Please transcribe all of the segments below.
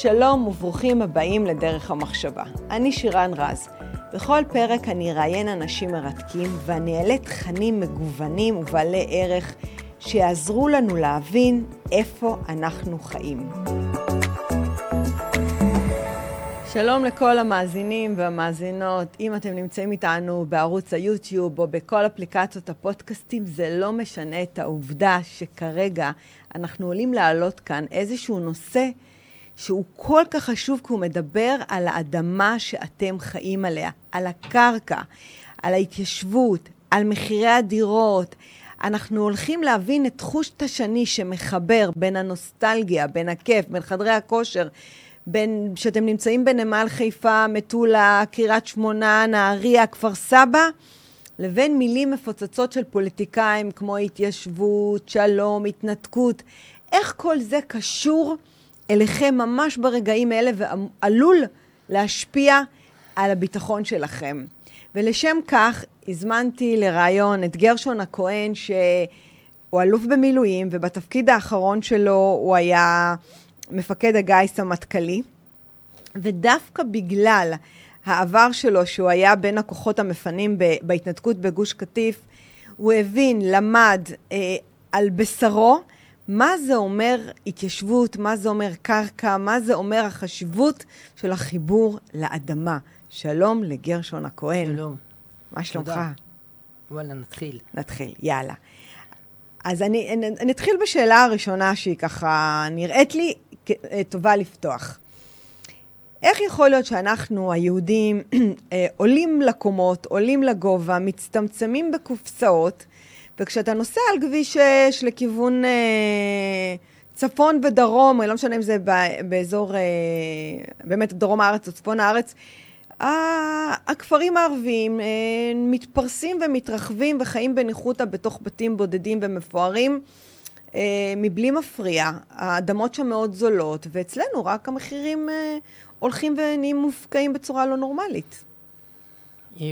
שלום וברוכים הבאים לדרך המחשבה. אני שירן רז. בכל פרק אני אראיין אנשים מרתקים ואני אעלה תכנים מגוונים ובעלי ערך שיעזרו לנו להבין איפה אנחנו חיים. שלום לכל המאזינים והמאזינות. אם אתם נמצאים איתנו בערוץ היוטיוב או בכל אפליקציות הפודקאסטים, זה לא משנה את העובדה שכרגע אנחנו עולים להעלות כאן איזשהו נושא שהוא כל כך חשוב, כי הוא מדבר על האדמה שאתם חיים עליה, על הקרקע, על ההתיישבות, על מחירי הדירות. אנחנו הולכים להבין את חוש השני שמחבר בין הנוסטלגיה, בין הכיף, בין חדרי הכושר, בין שאתם נמצאים בנמל חיפה, מטולה, קריית שמונה, נהריה, כפר סבא, לבין מילים מפוצצות של פוליטיקאים כמו התיישבות, שלום, התנתקות. איך כל זה קשור אליכם ממש ברגעים האלה ועלול להשפיע על הביטחון שלכם. ולשם כך הזמנתי לראיון את גרשון הכהן, שהוא אלוף במילואים, ובתפקיד האחרון שלו הוא היה מפקד הגיס המטכ"לי. ודווקא בגלל העבר שלו, שהוא היה בין הכוחות המפנים בהתנתקות בגוש קטיף, הוא הבין, למד אה, על בשרו מה זה אומר התיישבות, מה זה אומר קרקע, מה זה אומר החשיבות של החיבור לאדמה. שלום לגרשון הכהן. שלום. מה שלומך? וואלה, נתחיל. נתחיל, יאללה. אז אני, אני, אני אתחיל בשאלה הראשונה שהיא ככה נראית לי אה, טובה לפתוח. איך יכול להיות שאנחנו, היהודים, אה, עולים לקומות, עולים לגובה, מצטמצמים בקופסאות, וכשאתה נוסע על כביש 6 לכיוון אה, צפון ודרום, לא משנה אם זה באזור, אה, באמת דרום הארץ או צפון הארץ, הכפרים הערביים אה, מתפרסים ומתרחבים וחיים בניחותא בתוך בתים בודדים ומפוארים. אה, מבלי מפריע, האדמות שם מאוד זולות, ואצלנו רק המחירים אה, הולכים ונהיים מופקעים בצורה לא נורמלית.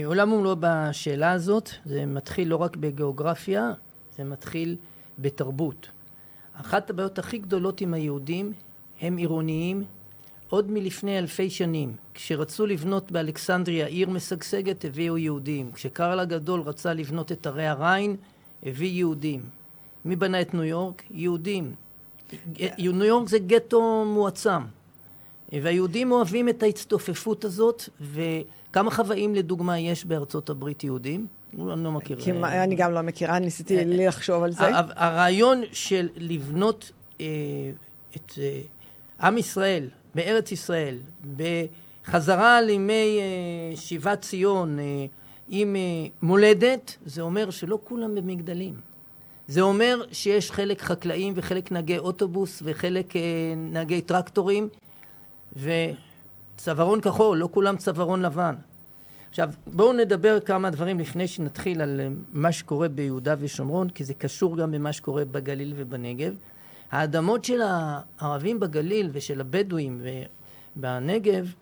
עולם ומלואו בשאלה הזאת, זה מתחיל לא רק בגיאוגרפיה, זה מתחיל בתרבות. אחת הבעיות הכי גדולות עם היהודים הם עירוניים עוד מלפני אלפי שנים. כשרצו לבנות באלכסנדריה עיר משגשגת, הביאו יהודים. כשקרל הגדול רצה לבנות את ערי הריין, הביא יהודים. מי בנה את ניו יורק? יהודים. ניו יורק זה גטו מועצם. והיהודים אוהבים את ההצטופפות הזאת, וכמה חוואים לדוגמה יש בארצות הברית יהודים? אני לא מכיר. כמה, אני גם לא מכירה, ניסיתי אה, לחשוב על זה. הרעיון של לבנות אה, את אה, עם ישראל בארץ ישראל, בחזרה לימי אה, שיבת ציון אה, עם אה, מולדת, זה אומר שלא כולם במגדלים. זה אומר שיש חלק חקלאים וחלק נהגי אוטובוס וחלק אה, נהגי טרקטורים וצווארון כחול, לא כולם צווארון לבן. עכשיו, בואו נדבר כמה דברים לפני שנתחיל על אה, מה שקורה ביהודה ושומרון, כי זה קשור גם במה שקורה בגליל ובנגב. האדמות של הערבים בגליל ושל הבדואים בנגב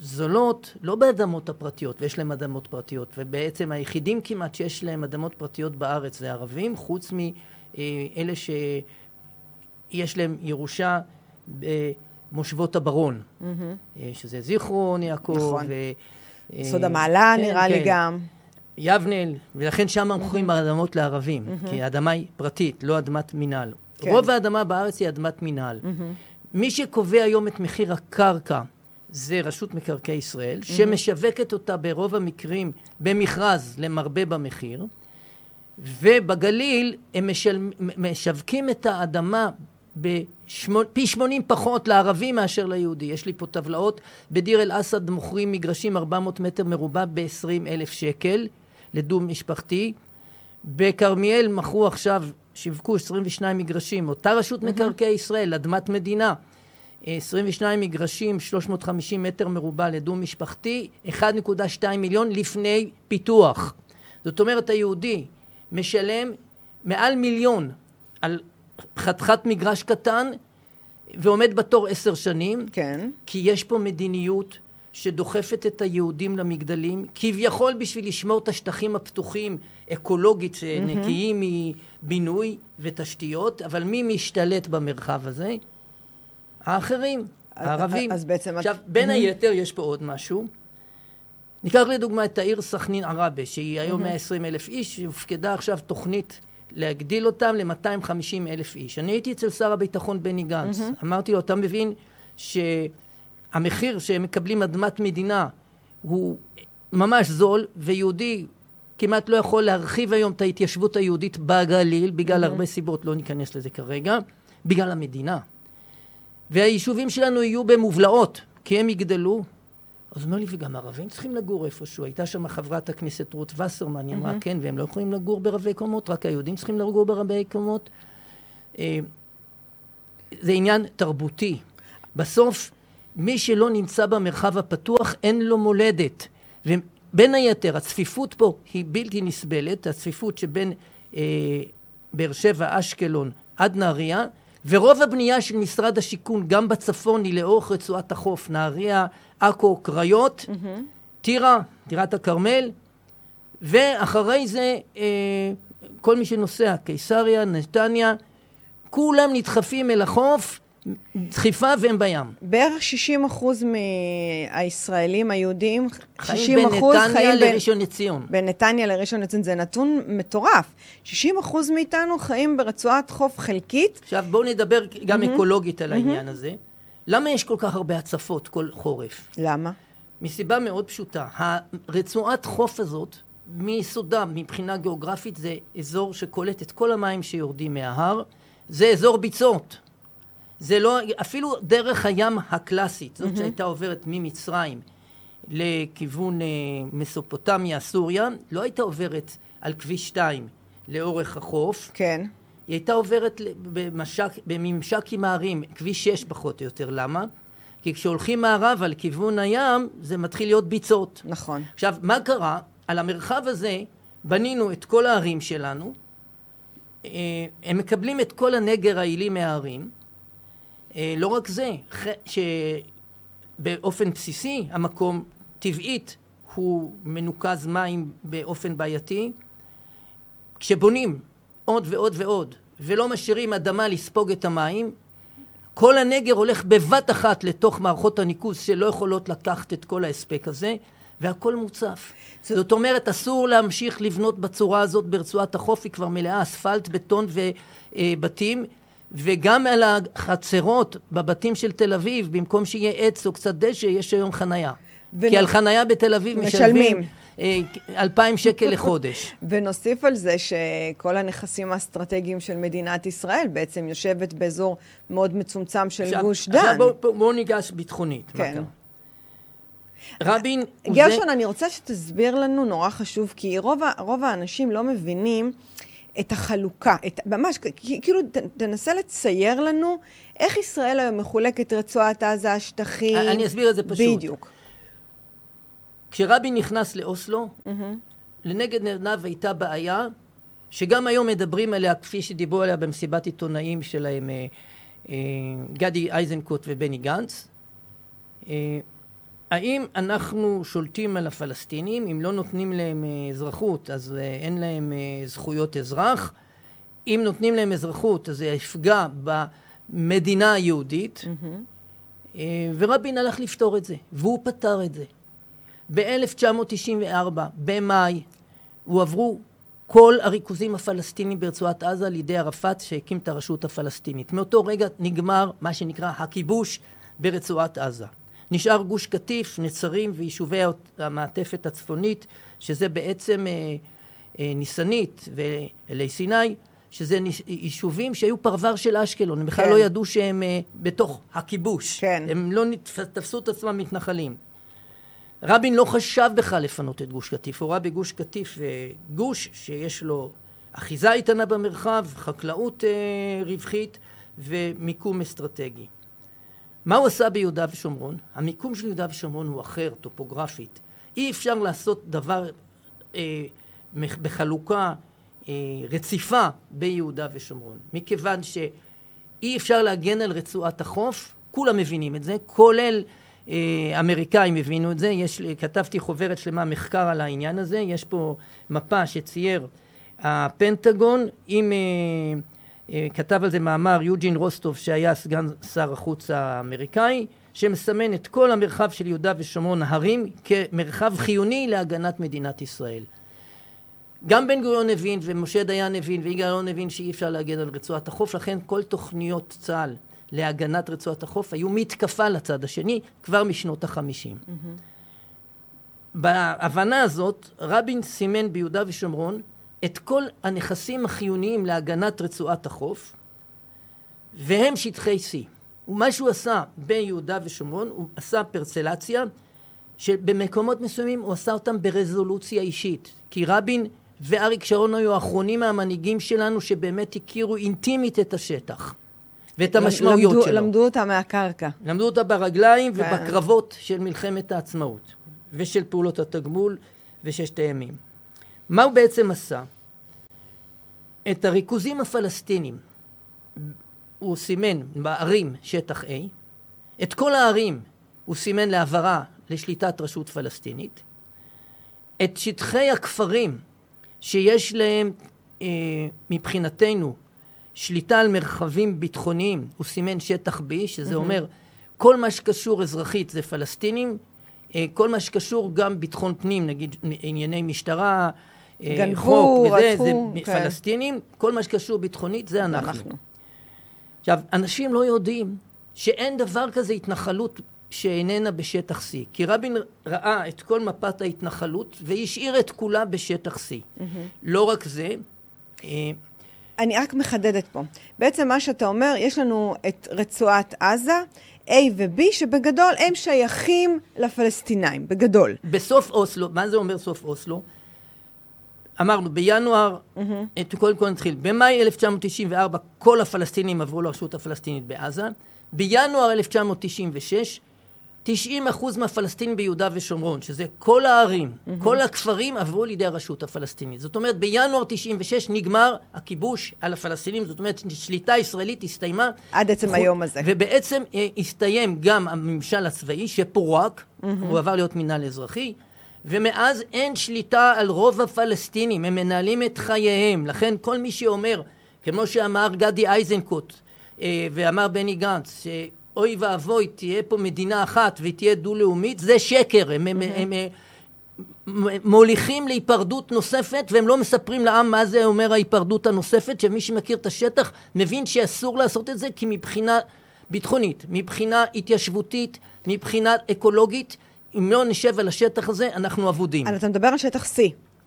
זולות לא באדמות הפרטיות, ויש להם אדמות פרטיות, ובעצם היחידים כמעט שיש להם אדמות פרטיות בארץ זה ערבים, חוץ מאלה שיש להם ירושה במושבות הברון, mm-hmm. שזה זיכרון יעקב. נכון. ו... סוד המעלה כן, נראה כן. לי גם. יבנאל, ולכן שם מוכרים mm-hmm. אדמות לערבים, mm-hmm. כי האדמה היא פרטית, לא אדמת מינהל. כן. רוב האדמה בארץ היא אדמת מינהל. Mm-hmm. מי שקובע היום את מחיר הקרקע זה רשות מקרקעי ישראל, mm-hmm. שמשווקת אותה ברוב המקרים במכרז למרבה במחיר, ובגליל הם משל... משווקים את האדמה פי שמונים פחות לערבים מאשר ליהודי. יש לי פה טבלאות, בדיר אל אסד מוכרים מגרשים 400 מטר מרובע ב-20 אלף שקל לדו משפחתי. בכרמיאל מכרו עכשיו, שיווקו 22 מגרשים, אותה רשות מקרקעי ישראל, אדמת מדינה. 22 מגרשים, 350 מטר מרובע לדו משפחתי, 1.2 מיליון לפני פיתוח. זאת אומרת, היהודי משלם מעל מיליון על חתיכת מגרש קטן ועומד בתור עשר שנים. כן. כי יש פה מדיניות שדוחפת את היהודים למגדלים, כביכול בשביל לשמור את השטחים הפתוחים אקולוגית mm-hmm. נקיים מבינוי ותשתיות, אבל מי משתלט במרחב הזה? האחרים. הערבים. אז בעצם... עכשיו, בין היתר יש פה עוד משהו. ניקח לדוגמה את העיר סכנין עראבה, שהיא היום 120 אלף איש, הופקדה עכשיו תוכנית להגדיל אותם ל-250 אלף איש. אני הייתי אצל שר הביטחון בני גנץ, אמרתי לו, אתה מבין שהמחיר שהם מקבלים אדמת מדינה הוא ממש זול, ויהודי כמעט לא יכול להרחיב היום את ההתיישבות היהודית בגליל, בגלל הרבה סיבות, לא ניכנס לזה כרגע, בגלל המדינה. והיישובים שלנו יהיו במובלעות, כי הם יגדלו. אז הוא אומר לי, וגם ערבים צריכים לגור איפשהו. הייתה שם חברת הכנסת רות וסרמן, היא אמרה, כן, והם לא יכולים לגור ברבי קומות, רק היהודים צריכים לגור ברבי קומות. אה, זה עניין תרבותי. בסוף, מי שלא נמצא במרחב הפתוח, אין לו מולדת. ובין היתר, הצפיפות פה היא בלתי נסבלת, הצפיפות שבין אה, באר שבע, אשקלון עד נהריה, ורוב הבנייה של משרד השיכון, גם בצפון, היא לאורך רצועת החוף, נהריה, עכו, קריות, טירה, טירת הכרמל, ואחרי זה אה, כל מי שנוסע, קיסריה, נתניה, כולם נדחפים אל החוף, דחיפה והם בים. בערך 60 אחוז מהישראלים היהודים, 60 אחוז חיים בנתניה לראשון לציון. בנתניה לראשון לציון, זה נתון מטורף. 60 אחוז מאיתנו חיים ברצועת חוף חלקית. עכשיו בואו נדבר גם mm-hmm. אקולוגית על העניין mm-hmm. הזה. למה יש כל כך הרבה הצפות כל חורף? למה? מסיבה מאוד פשוטה. הרצועת חוף הזאת, מיסודה, מבחינה גיאוגרפית, זה אזור שקולט את כל המים שיורדים מההר. זה אזור ביצות. זה לא, אפילו דרך הים הקלאסית, זאת mm-hmm. שהייתה עוברת ממצרים לכיוון אה, מסופוטמיה, סוריה, לא הייתה עוברת על כביש 2 לאורך החוף. כן. היא הייתה עוברת במשק, בממשק עם הערים, כביש 6 פחות או יותר. למה? כי כשהולכים מערב על כיוון הים, זה מתחיל להיות ביצות. נכון. עכשיו, מה קרה? על המרחב הזה בנינו את כל הערים שלנו, אה, הם מקבלים את כל הנגר העילי מהערים, אה, לא רק זה, שבאופן בסיסי המקום טבעית הוא מנוקז מים באופן בעייתי. כשבונים עוד ועוד ועוד, ולא משאירים אדמה לספוג את המים, כל הנגר הולך בבת אחת לתוך מערכות הניקוז שלא יכולות לקחת את כל ההספק הזה, והכל מוצף. זאת, זאת אומרת, אסור להמשיך לבנות בצורה הזאת ברצועת החוף, היא כבר מלאה אספלט, בטון ובתים. וגם על החצרות בבתים של תל אביב, במקום שיהיה עץ או קצת דשא, יש היום חנייה. ו... כי על חנייה בתל אביב משלמים. משלמים אה, 2,000 שקל לחודש. ונוסיף על זה שכל הנכסים האסטרטגיים של מדינת ישראל בעצם יושבת באזור מאוד מצומצם של עכשיו, גוש דן. עכשיו בואו בוא ניגש ביטחונית. כן. מה קרה? רבין גרשון, זה... אני רוצה שתסביר לנו, נורא חשוב, כי רוב, רוב האנשים לא מבינים את החלוקה, את, ממש, כאילו, ת, תנסה לצייר לנו איך ישראל היום מחולקת רצועת עזה, השטחים. אני אסביר את זה פשוט. בדיוק. כשרבין נכנס לאוסלו, mm-hmm. לנגד עיניו הייתה בעיה שגם היום מדברים עליה כפי שדיברו עליה במסיבת עיתונאים שלהם אה, אה, גדי איזנקוט ובני גנץ. אה, האם אנחנו שולטים על הפלסטינים, אם לא נותנים להם אזרחות אז אין להם זכויות אזרח, אם נותנים להם אזרחות אז זה יפגע במדינה היהודית, mm-hmm. ורבין הלך לפתור את זה, והוא פתר את זה. ב-1994, במאי, הועברו כל הריכוזים הפלסטינים ברצועת עזה על ידי ערפאת שהקים את הרשות הפלסטינית. מאותו רגע נגמר מה שנקרא הכיבוש ברצועת עזה. נשאר גוש קטיף, נצרים ויישובי המעטפת הצפונית, שזה בעצם אה, אה, ניסנית ואלי סיני, שזה ניש, יישובים שהיו פרבר של אשקלון, הם בכלל כן. לא ידעו שהם אה, בתוך הכיבוש. כן. הם לא תפסו את עצמם מתנחלים. רבין לא חשב בכלל לפנות את גוש קטיף, הוא ראה בגוש קטיף אה, גוש שיש לו אחיזה איתנה במרחב, חקלאות אה, רווחית ומיקום אסטרטגי. מה הוא עשה ביהודה ושומרון? המיקום של יהודה ושומרון הוא אחר, טופוגרפית. אי אפשר לעשות דבר אה, בחלוקה אה, רציפה ביהודה ושומרון, מכיוון שאי אפשר להגן על רצועת החוף, כולם מבינים את זה, כולל אה, אמריקאים הבינו את זה, יש, כתבתי חוברת שלמה מחקר על העניין הזה, יש פה מפה שצייר הפנטגון עם אה, כתב על זה מאמר יוג'ין רוסטוב שהיה סגן שר החוץ האמריקאי, שמסמן את כל המרחב של יהודה ושומרון, ההרים, כמרחב חיוני להגנת מדינת ישראל. גם בן גוריון הבין ומשה דיין הבין ויגאל אלון הבין שאי אפשר להגן על רצועת החוף, לכן כל תוכניות צה"ל להגנת רצועת החוף היו מתקפה לצד השני כבר משנות החמישים. Mm-hmm. בהבנה הזאת רבין סימן ביהודה ושומרון את כל הנכסים החיוניים להגנת רצועת החוף והם שטחי C. ומה שהוא עשה ביהודה ושומרון הוא עשה פרצלציה שבמקומות מסוימים הוא עשה אותם ברזולוציה אישית כי רבין ואריק שרון היו האחרונים מהמנהיגים שלנו שבאמת הכירו אינטימית את השטח ואת המשמעויות למדו, שלו. למדו אותה מהקרקע. למדו אותה ברגליים כן. ובקרבות של מלחמת העצמאות ושל פעולות התגמול וששת הימים. מה הוא בעצם עשה? את הריכוזים הפלסטינים הוא סימן בערים שטח A, את כל הערים הוא סימן להעברה לשליטת רשות פלסטינית, את שטחי הכפרים שיש להם אה, מבחינתנו שליטה על מרחבים ביטחוניים, הוא סימן שטח B, שזה mm-hmm. אומר כל מה שקשור אזרחית זה פלסטינים, אה, כל מה שקשור גם ביטחון פנים, נגיד ענייני משטרה, אה, גנבו, חוק וזה, רצו, זה כן. פלסטינים, כל מה שקשור ביטחונית זה אנחנו. אנחנו. עכשיו, אנשים לא יודעים שאין דבר כזה התנחלות שאיננה בשטח C. כי רבין ראה את כל מפת ההתנחלות והשאיר את כולה בשטח C. Mm-hmm. לא רק זה, אה, אני רק מחדדת פה. בעצם מה שאתה אומר, יש לנו את רצועת עזה, A ו-B, שבגדול הם שייכים לפלסטינאים, בגדול. בסוף אוסלו, מה זה אומר סוף אוסלו? אמרנו, בינואר, mm-hmm. קודם כל נתחיל, במאי 1994 כל הפלסטינים עברו לרשות הפלסטינית בעזה, בינואר 1996 90 אחוז מהפלסטינים ביהודה ושומרון, שזה כל הערים, mm-hmm. כל הכפרים עברו לידי הרשות הפלסטינית. זאת אומרת, בינואר 96 נגמר הכיבוש על הפלסטינים, זאת אומרת, שליטה ישראלית הסתיימה. עד עצם חו... היום הזה. ובעצם אה, הסתיים גם הממשל הצבאי שפורק, mm-hmm. הוא עבר להיות מינהל אזרחי, ומאז אין שליטה על רוב הפלסטינים, הם מנהלים את חייהם. לכן כל מי שאומר, כמו שאמר גדי איזנקוט, אה, ואמר בני גנץ, אוי ואבוי, תהיה פה מדינה אחת והיא תהיה דו-לאומית, זה שקר. הם, הם, הם, הם מוליכים להיפרדות נוספת והם לא מספרים לעם מה זה אומר ההיפרדות הנוספת, שמי שמכיר את השטח מבין שאסור לעשות את זה כי מבחינה ביטחונית, מבחינה התיישבותית, מבחינה אקולוגית, אם לא נשב על השטח הזה, אנחנו אבודים. אתה מדבר על שטח C.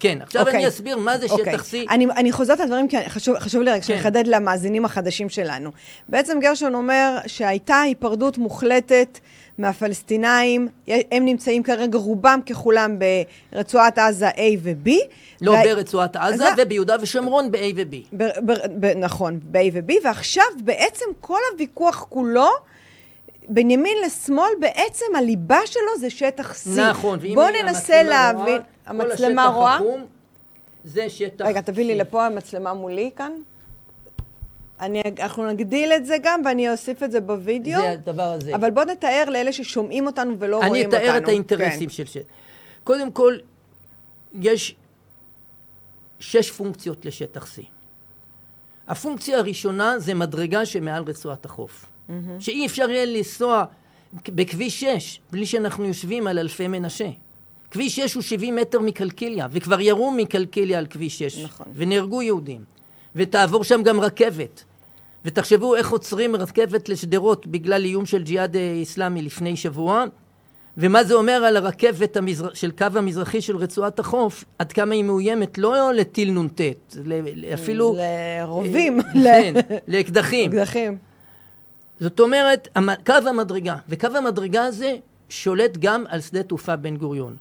כן, עכשיו okay. אני אוקיי. אסביר מה זה okay. שטח C. אני, אני חוזרת על הדברים, כי חשוב, חשוב לי רק כן. שנחדד למאזינים החדשים שלנו. בעצם גרשון אומר שהייתה היפרדות מוחלטת מהפלסטינאים, הם נמצאים כרגע רובם ככולם ברצועת עזה A ו-B. לא וה... ברצועת עזה, אז... וביהודה ושומרון ב-A ו-B. ב- ב- ב- נכון, ב-A ו-B, ועכשיו בעצם כל הוויכוח כולו... בין לשמאל, בעצם הליבה שלו זה שטח C. נכון, ואם בואו ננסה להבין, המצלמה רואה? זה שטח רגע, תביא לי לפה המצלמה מולי כאן. אני, אנחנו נגדיל את זה גם, ואני אוסיף את זה בווידאו. זה הדבר הזה. אבל בואו נתאר לאלה ששומעים אותנו ולא רואים אותנו. אני אתאר את האינטרסים כן. של שטח. קודם כל, יש שש פונקציות לשטח C. הפונקציה הראשונה זה מדרגה שמעל רצועת החוף. Mm-hmm. שאי אפשר יהיה לנסוע בכביש 6 בלי שאנחנו יושבים על אלפי מנשה. כביש 6 הוא 70 מטר מקלקיליה, וכבר ירו מקלקיליה על כביש 6. נכון. ונהרגו יהודים. ותעבור שם גם רכבת. ותחשבו איך עוצרים רכבת לשדרות בגלל איום של ג'יהאד איסלאמי לפני שבוע, ומה זה אומר על הרכבת המזר... של קו המזרחי של רצועת החוף, עד כמה היא מאוימת לא לטיל נ"ט, אפילו... לרובים. כן, לאקדחים. אקדחים. זאת אומרת, קו המדרגה, וקו המדרגה הזה שולט גם על שדה תעופה בן גוריון.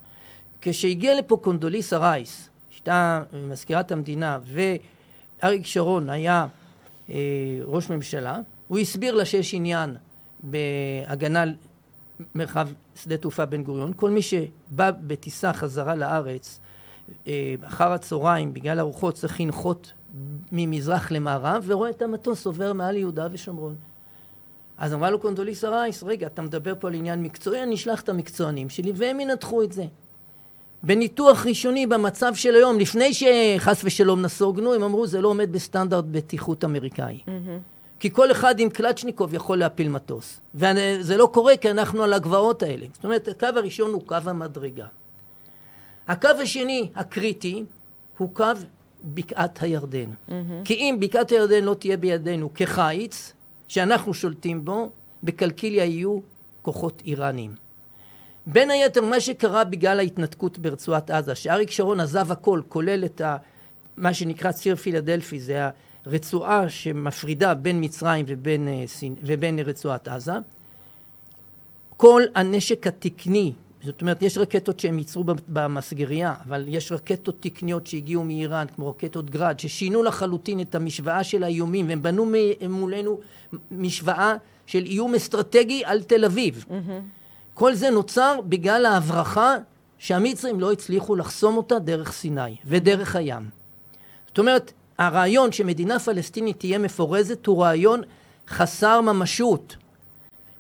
כשהגיע לפה קונדוליסה רייס, שהייתה מזכירת המדינה, ואריק שרון היה אה, ראש ממשלה, הוא הסביר לה שיש עניין בהגנה על מרחב שדה תעופה בן גוריון. כל מי שבא בטיסה חזרה לארץ אה, אחר הצהריים בגלל ארוחות צריך לנחות ממזרח למערב ורואה את המטוס עובר מעל יהודה ושומרון. אז אמרה לו קונדוליסה רייס, רגע, אתה מדבר פה על עניין מקצועי, אני אשלח את המקצוענים שלי והם ינתחו את זה. בניתוח ראשוני במצב של היום, לפני שחס ושלום נסוגנו, הם אמרו זה לא עומד בסטנדרט בטיחות אמריקאי. Mm-hmm. כי כל אחד עם קלצ'ניקוב יכול להפיל מטוס. וזה לא קורה כי אנחנו על הגבעות האלה. זאת אומרת, הקו הראשון הוא קו המדרגה. הקו השני, הקריטי, הוא קו בקעת הירדן. Mm-hmm. כי אם בקעת הירדן לא תהיה בידינו כחיץ, שאנחנו שולטים בו, בקלקיליה יהיו כוחות איראנים. בין היתר, מה שקרה בגלל ההתנתקות ברצועת עזה, שאריק שרון עזב הכל, כולל את ה, מה שנקרא ציר פילדלפי, זה הרצועה שמפרידה בין מצרים ובין, אה, ובין רצועת עזה, כל הנשק התקני זאת אומרת, יש רקטות שהם ייצרו במסגריה, אבל יש רקטות תקניות שהגיעו מאיראן, כמו רקטות גראד, ששינו לחלוטין את המשוואה של האיומים, והם בנו מולנו משוואה של איום אסטרטגי על תל אביב. Mm-hmm. כל זה נוצר בגלל ההברחה שהמצרים לא הצליחו לחסום אותה דרך סיני ודרך הים. זאת אומרת, הרעיון שמדינה פלסטינית תהיה מפורזת הוא רעיון חסר ממשות.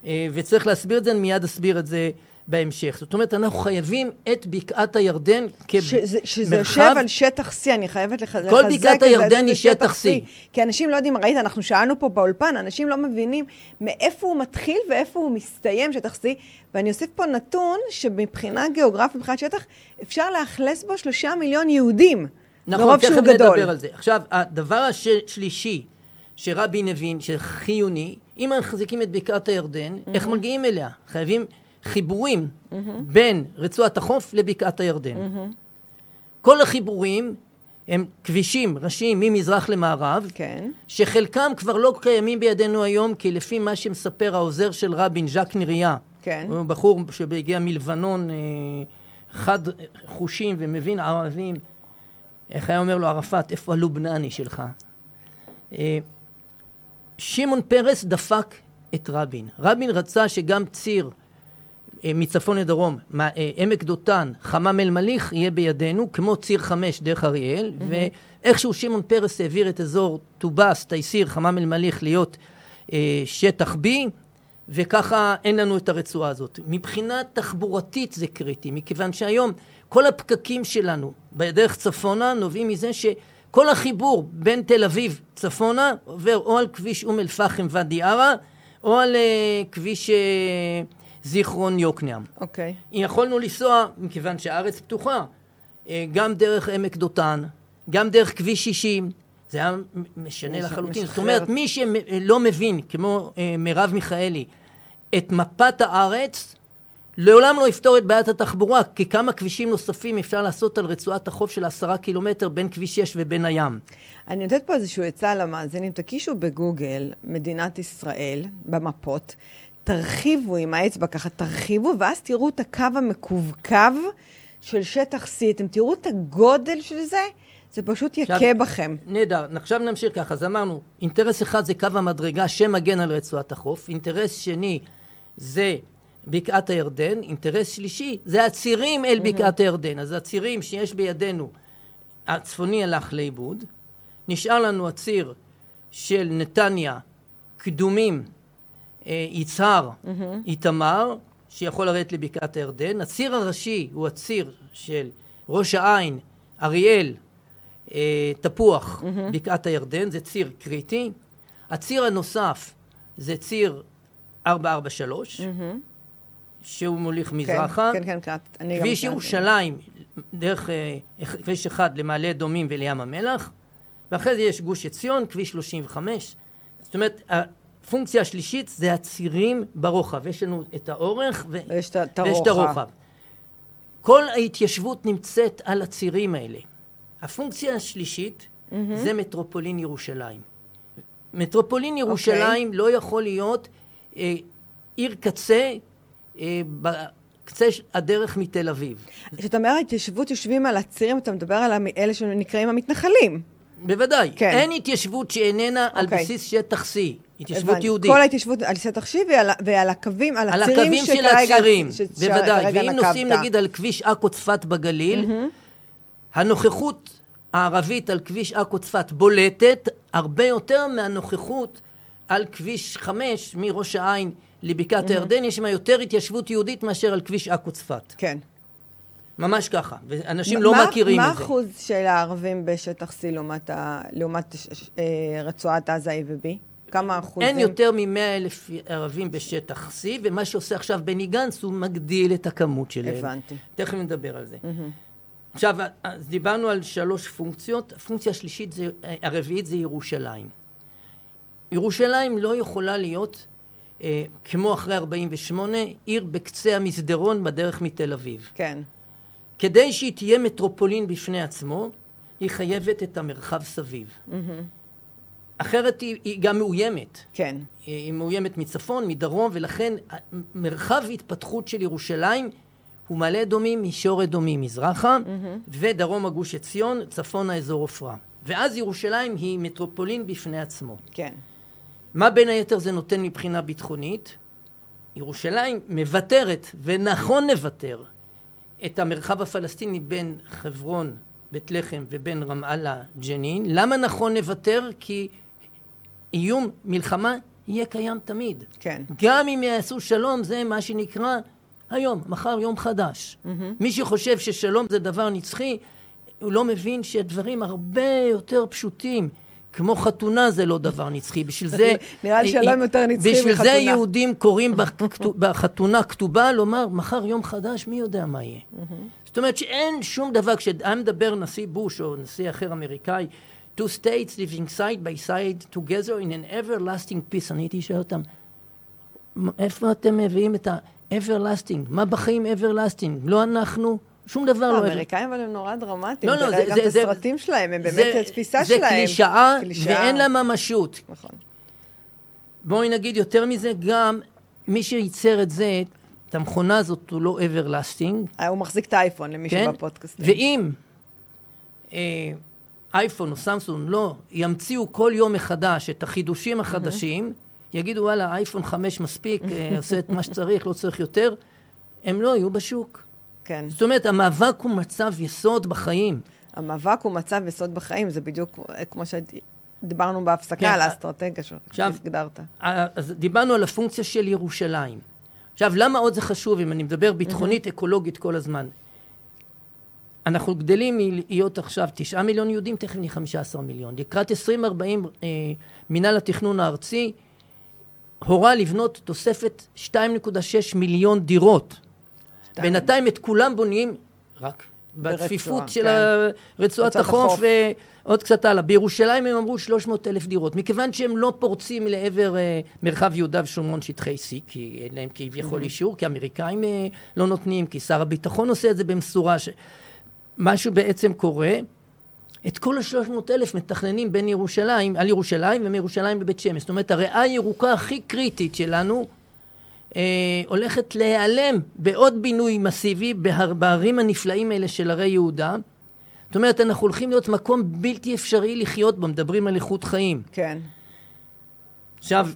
אה, וצריך להסביר את זה, אני מיד אסביר את זה בהמשך. זאת אומרת, אנחנו חייבים את בקעת הירדן כמרחב... שזה יושב על שטח C, אני חייבת לחזק את זה. כל בקעת הירדן היא שטח C. כי אנשים לא יודעים, ראית, אנחנו שאלנו פה באולפן, אנשים לא מבינים מאיפה הוא מתחיל ואיפה הוא מסתיים, שטח C, ואני אוסיף פה נתון שמבחינה גיאוגרפית, מבחינת שטח, אפשר לאכלס בו שלושה מיליון יהודים. נכון, תכף נדבר על זה. עכשיו, הדבר השלישי שרבין הבין, שחיוני, אם מחזיקים את בקעת הירדן, mm-hmm. איך מגיעים אליה? חייבים חיבורים mm-hmm. בין רצועת החוף לבקעת הירדן. Mm-hmm. כל החיבורים הם כבישים ראשיים ממזרח למערב, כן. שחלקם כבר לא קיימים בידינו היום, כי לפי מה שמספר העוזר של רבין, ז'אק ניריה, כן. הוא בחור שהגיע מלבנון, אה, חד חושים ומבין ערבים, איך היה אומר לו ערפאת, איפה הלובנני שלך? אה, שמעון פרס דפק את רבין. רבין רצה שגם ציר מצפון לדרום, אה, עמק דותן, חמם אל מליך, יהיה בידינו, כמו ציר חמש דרך אריאל, mm-hmm. ואיכשהו שמעון פרס העביר את אזור טובאס, תייסיר, חמם אל מליך להיות אה, שטח B, וככה אין לנו את הרצועה הזאת. מבחינה תחבורתית זה קריטי, מכיוון שהיום כל הפקקים שלנו בדרך צפונה נובעים מזה שכל החיבור בין תל אביב צפונה עובר או על כביש אום אל-פחם ואדי ערה, או על uh, כביש... Uh, זיכרון יוקנעם. אוקיי. Okay. יכולנו לנסוע, מכיוון שהארץ פתוחה, אה, גם דרך עמק דותן, גם דרך כביש 60, זה היה משנה מש... לחלוטין. משחרר. זאת אומרת, מי שלא מבין, כמו אה, מרב מיכאלי, את מפת הארץ, לעולם לא יפתור את בעיית התחבורה, כי כמה כבישים נוספים אפשר לעשות על רצועת החוף של עשרה קילומטר בין כביש 6 ובין הים. אני נותנת פה איזשהו עצה למאזינים, תקישו בגוגל מדינת ישראל במפות, תרחיבו עם האצבע ככה, תרחיבו, ואז תראו את הקו המקווקו של שטח C. אתם תראו את הגודל של זה, זה פשוט יכה עכשיו, בכם. נהדר. עכשיו נמשיך ככה. אז אמרנו, אינטרס אחד זה קו המדרגה שמגן על רצועת החוף, אינטרס שני זה בקעת הירדן, אינטרס שלישי זה הצירים אל בקעת הירדן. אז הצירים שיש בידינו, הצפוני הלך לאיבוד, נשאר לנו הציר של נתניה, קדומים, יצהר, איתמר, שיכול לרדת לבקעת הירדן. הציר הראשי הוא הציר של ראש העין, אריאל, אה, תפוח, בקעת הירדן, זה ציר קריטי. הציר הנוסף זה ציר 443, שהוא מוליך כן, מזרחה. כן, כן, כן. כביש ירושלים, דרך אה, כביש אחד למעלה אדומים ולים המלח, ואחרי זה יש גוש עציון, כביש 35. זאת אומרת, הפונקציה השלישית זה הצירים ברוחב. יש לנו את האורך ו... ויש את הרוחב. ויש את הרוחב. כל ההתיישבות נמצאת על הצירים האלה. הפונקציה השלישית mm-hmm. זה מטרופולין ירושלים. מטרופולין אוקיי. ירושלים okay. לא יכול להיות אה, עיר קצה אה, בקצה הדרך מתל אביב. כשאתה אומר התיישבות יושבים על הצירים, אתה מדבר על אלה שנקראים המתנחלים. בוודאי. כן. אין התיישבות שאיננה okay. על אוקיי. בסיס שטח C. התיישבות. יהודית. כל ההתיישבות על שטח C ועל, הקווים, על הצירים על הקווים של הצירים, בוודאי. ואם נוסעים נגיד על כביש עכו צפת בגליל. הנוכחות הערבית על כביש עכו צפת בולטת הרבה יותר מהנוכחות על כביש 5 מראש העין לבקעת. הירדן, יש שם יותר התיישבות יהודית מאשר על כביש עכו צפת. כן. ממש ככה, ואנשים לא מכירים את זה. מה האחוז של הערבים בשטח C לעומת אה, רצועת עזה A ו-B? כמה אחוזים? אין יותר מ-100 אלף ערבים בשטח C, ומה שעושה עכשיו בני גנץ, הוא מגדיל את הכמות שלהם. הבנתי. תכף נדבר על זה. עכשיו, אז דיברנו על שלוש פונקציות. הפונקציה השלישית, זה, הרביעית זה ירושלים. ירושלים לא יכולה להיות, אה, כמו אחרי 48, עיר בקצה המסדרון בדרך מתל אביב. כן. כדי שהיא תהיה מטרופולין בפני עצמו, היא חייבת את המרחב סביב. אחרת היא, היא גם מאוימת. כן. היא מאוימת מצפון, מדרום, ולכן מרחב התפתחות של ירושלים הוא מעלה אדומים, מישור אדומים מזרחה, ודרום הגוש עציון, צפון האזור עופרה. ואז ירושלים היא מטרופולין בפני עצמו. כן. מה בין היתר זה נותן מבחינה ביטחונית? ירושלים מוותרת, ונכון לוותר, את המרחב הפלסטיני בין חברון, בית לחם ובין רמאללה, ג'נין. למה נכון לוותר? כי איום מלחמה יהיה קיים תמיד. כן. גם אם יעשו שלום, זה מה שנקרא היום, מחר יום חדש. Mm-hmm. מי שחושב ששלום זה דבר נצחי, הוא לא מבין שדברים הרבה יותר פשוטים. כמו חתונה זה לא דבר נצחי, בשביל זה... נראה לי שלום יותר נצחי בשביל מחתונה. זה יהודים קוראים בחתונה כתובה, לומר, מחר יום חדש, מי יודע מה יהיה. זאת אומרת שאין שום דבר, כשהיה מדבר נשיא בוש או נשיא אחר אמריקאי, two states living side by side together in an everlasting peace, אני הייתי שואל אותם, "מ- איפה אתם מביאים את ה-everlasting? מה בחיים everlasting? לא אנחנו, שום דבר לא... ever- האמריקאים אבל הם נורא דרמטיים. לא, לא, זה- גם זה- את זה- הסרטים שלהם, הם באמת, זה- התפיסה זה שלהם. קלישאה קלישאה. ואין לה ממשות. נכון. בואי נגיד יותר מזה, גם מי שייצר את זה, את המכונה הזאת, הוא לא everlasting, אה, הוא מחזיק את האייפון למי כן? שבפודקאסטים. ואם אה, אייפון או סמסונג לא ימציאו כל יום מחדש את החידושים החדשים, יגידו וואלה, אייפון 5 מספיק, אה, עושה את מה שצריך, לא צריך יותר, הם לא יהיו בשוק. כן. זאת אומרת, המאבק הוא מצב יסוד בחיים. המאבק הוא מצב יסוד בחיים, זה בדיוק כמו שדיברנו בהפסקה כן, על אה, האסטרטגיה שהגדרת. אה, אז דיברנו על הפונקציה של ירושלים. עכשיו, למה עוד זה חשוב, אם אני מדבר ביטחונית, אקולוגית כל הזמן? אנחנו גדלים מלהיות עכשיו תשעה מיליון יהודים, תכף נהיה חמישה עשר מיליון. לקראת 2040, אה, מינהל התכנון הארצי הורה לבנות תוספת 2.6 מיליון דירות. שתיים. בינתיים את כולם בונים רק בצפיפות של כן. רצועת החוף. ועוד קצת הלאה. בירושלים הם אמרו 300 אלף דירות. מכיוון שהם לא פורצים לעבר אה, מרחב יהודה ושומרון שטחי C, כי אין להם כביכול אישור, כי האמריקאים אה, לא נותנים, כי שר הביטחון עושה את זה במשורה. ש... משהו בעצם קורה, את כל ה-300 אלף מתכננים בין ירושלים, על ירושלים ומירושלים לבית שמש. זאת אומרת, הריאה הירוקה הכי קריטית שלנו אה, הולכת להיעלם בעוד בינוי מסיבי בהר, בערים הנפלאים האלה של הרי יהודה. זאת אומרת, אנחנו הולכים להיות מקום בלתי אפשרי לחיות בו, מדברים על איכות חיים. כן. עכשיו,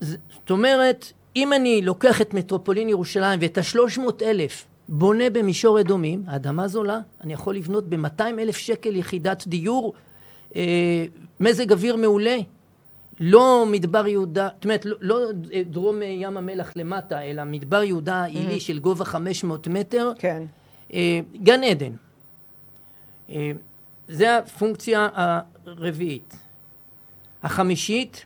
זאת אומרת, אם אני לוקח את מטרופולין ירושלים ואת ה-300 אלף בונה במישור אדומים, האדמה זולה, אני יכול לבנות ב-200 אלף שקל יחידת דיור, אה, מזג אוויר מעולה, לא מדבר יהודה, זאת אומרת, לא, לא אה, דרום ים המלח למטה, אלא מדבר יהודה עילי של גובה 500 מטר, כן. אה, גן עדן. אה, זה הפונקציה הרביעית. החמישית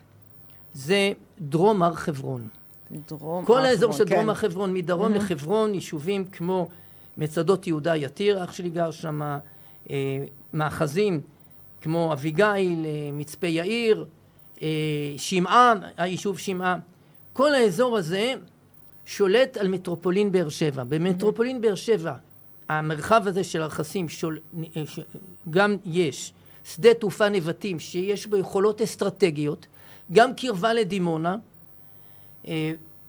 זה דרום הר חברון. דרום כל הר האזור של דרום כן. הר חברון, מדרום לחברון, יישובים כמו מצדות יהודה יתיר, אח שלי גר שם, אה, מאחזים כמו אביגיל, אה, מצפה יאיר, אה, שמעה, היישוב שמעה. כל האזור הזה שולט על מטרופולין באר שבע. במטרופולין באר שבע, המרחב הזה של הרכסים, שול, אה, ש- גם יש שדה תעופה נבטים שיש בו יכולות אסטרטגיות, גם קרבה לדימונה,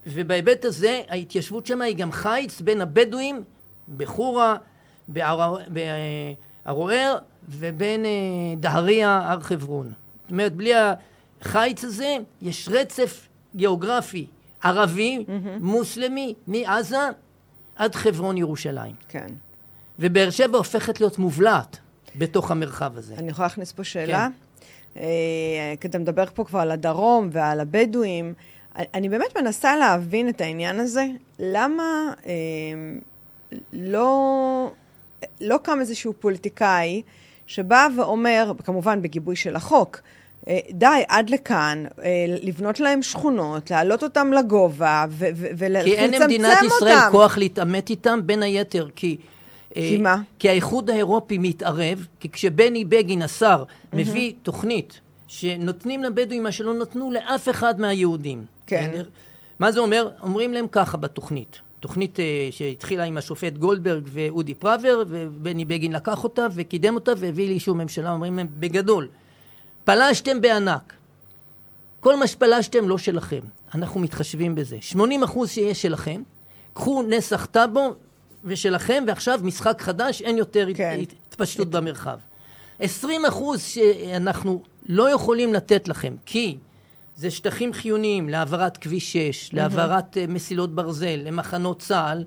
ובהיבט הזה ההתיישבות שם היא גם חיץ בין הבדואים בחורה, בערוער ובין אה, דהריה, הר חברון. זאת אומרת, בלי החיץ הזה יש רצף גיאוגרפי ערבי, מוסלמי, מעזה עד חברון ירושלים. כן. ובאר שבע הופכת להיות מובלעת בתוך המרחב הזה. אני יכולה להכניס פה שאלה? אה, כי אתה מדבר פה כבר על הדרום ועל הבדואים. אני באמת מנסה להבין את העניין הזה. למה אה, לא, לא קם איזשהו פוליטיקאי שבא ואומר, כמובן בגיבוי של החוק, אה, די, עד לכאן, אה, לבנות להם שכונות, להעלות אותם לגובה ולצמצם אותם. כי אין למדינת ישראל כוח להתעמת איתם, בין היתר, כי... אה, כי מה? כי האיחוד האירופי מתערב, כי כשבני בגין, השר, מביא תוכנית שנותנים לבדואים מה שלא נתנו לאף אחד מהיהודים. כן. בסדר? מה זה אומר? אומרים להם ככה בתוכנית. תוכנית אה, שהתחילה עם השופט גולדברג ואודי פראוור, ובני בגין לקח אותה וקידם אותה והביא לאישור ממשלה, אומרים להם בגדול, פלשתם בענק. כל מה שפלשתם לא שלכם, אנחנו מתחשבים בזה. 80 אחוז שיש שלכם, קחו נסח טאבו ושלכם, ועכשיו משחק חדש, אין יותר כן. התפשטות במרחב. 20 אחוז שאנחנו לא יכולים לתת לכם, כי זה שטחים חיוניים להעברת כביש 6, להעברת אה, מסילות ברזל, למחנות צה"ל,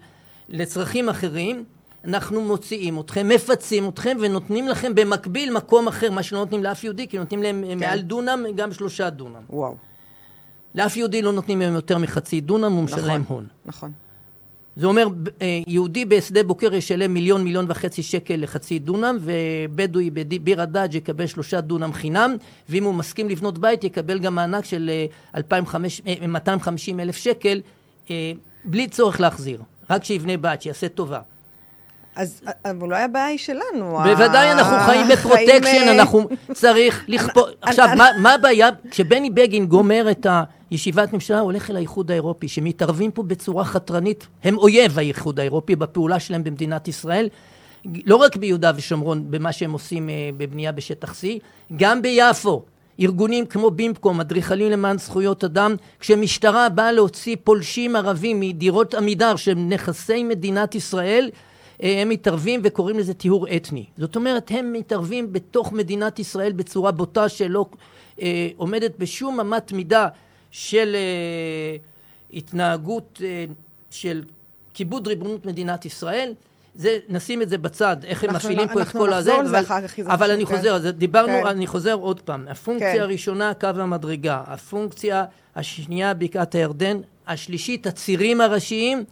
לצרכים אחרים, אנחנו מוציאים אתכם, מפצים אתכם ונותנים לכם במקביל מקום אחר, מה שלא נותנים לאף יהודי, כי נותנים להם כן. מעל דונם, גם שלושה דונם. וואו. לאף יהודי לא נותנים להם יותר מחצי דונם, הוא משלם הון. נכון. זה אומר, אה, יהודי בשדה בוקר ישלם מיליון, מיליון וחצי שקל לחצי דונם, ובדואי בביר הדאג' יקבל שלושה דונם חינם, ואם הוא מסכים לבנות בית יקבל גם מענק של 250 אה, אלף שקל, אה, בלי צורך להחזיר, רק שיבנה בית, שיעשה טובה. אז אולי הבעיה היא שלנו. בוודאי, אנחנו חיים ב protection, אנחנו צריך לכפות... עכשיו, מה הבעיה? כשבני בגין גומר את הישיבת ממשלה, הוא הולך אל האיחוד האירופי, שמתערבים פה בצורה חתרנית, הם אויב האיחוד האירופי בפעולה שלהם במדינת ישראל, לא רק ביהודה ושומרון, במה שהם עושים בבנייה בשטח C, גם ביפו. ארגונים כמו בימקום, אדריכלים למען זכויות אדם, כשמשטרה באה להוציא פולשים ערבים מדירות עמידר שהם נכסי מדינת ישראל, הם מתערבים וקוראים לזה טיהור אתני. זאת אומרת, הם מתערבים בתוך מדינת ישראל בצורה בוטה שלא אה, עומדת בשום אמת מידה של אה, התנהגות אה, של כיבוד ריבונות מדינת ישראל. זה, נשים את זה בצד, איך הם מפעילים פה את כל הזה, אבל, אבל אני כן. חוזר, אז דיברנו, כן. אני חוזר עוד פעם, הפונקציה כן. הראשונה, קו המדרגה, הפונקציה השנייה, בקעת הירדן, השלישית, הצירים הראשיים,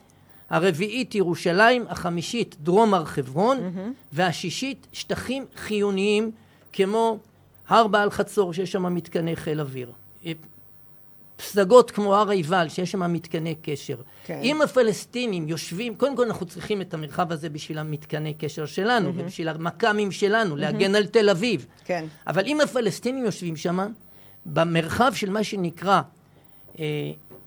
הרביעית ירושלים, החמישית דרום הר חברון, mm-hmm. והשישית שטחים חיוניים כמו הר בעל חצור שיש שם מתקני חיל אוויר. פסגות כמו הר עיבל שיש שם מתקני קשר. כן. אם הפלסטינים יושבים, קודם כל אנחנו צריכים את המרחב הזה בשביל המתקני קשר שלנו, mm-hmm. ובשביל המכ"מים שלנו, mm-hmm. להגן על תל אביב. כן. אבל אם הפלסטינים יושבים שם, במרחב של מה שנקרא אה,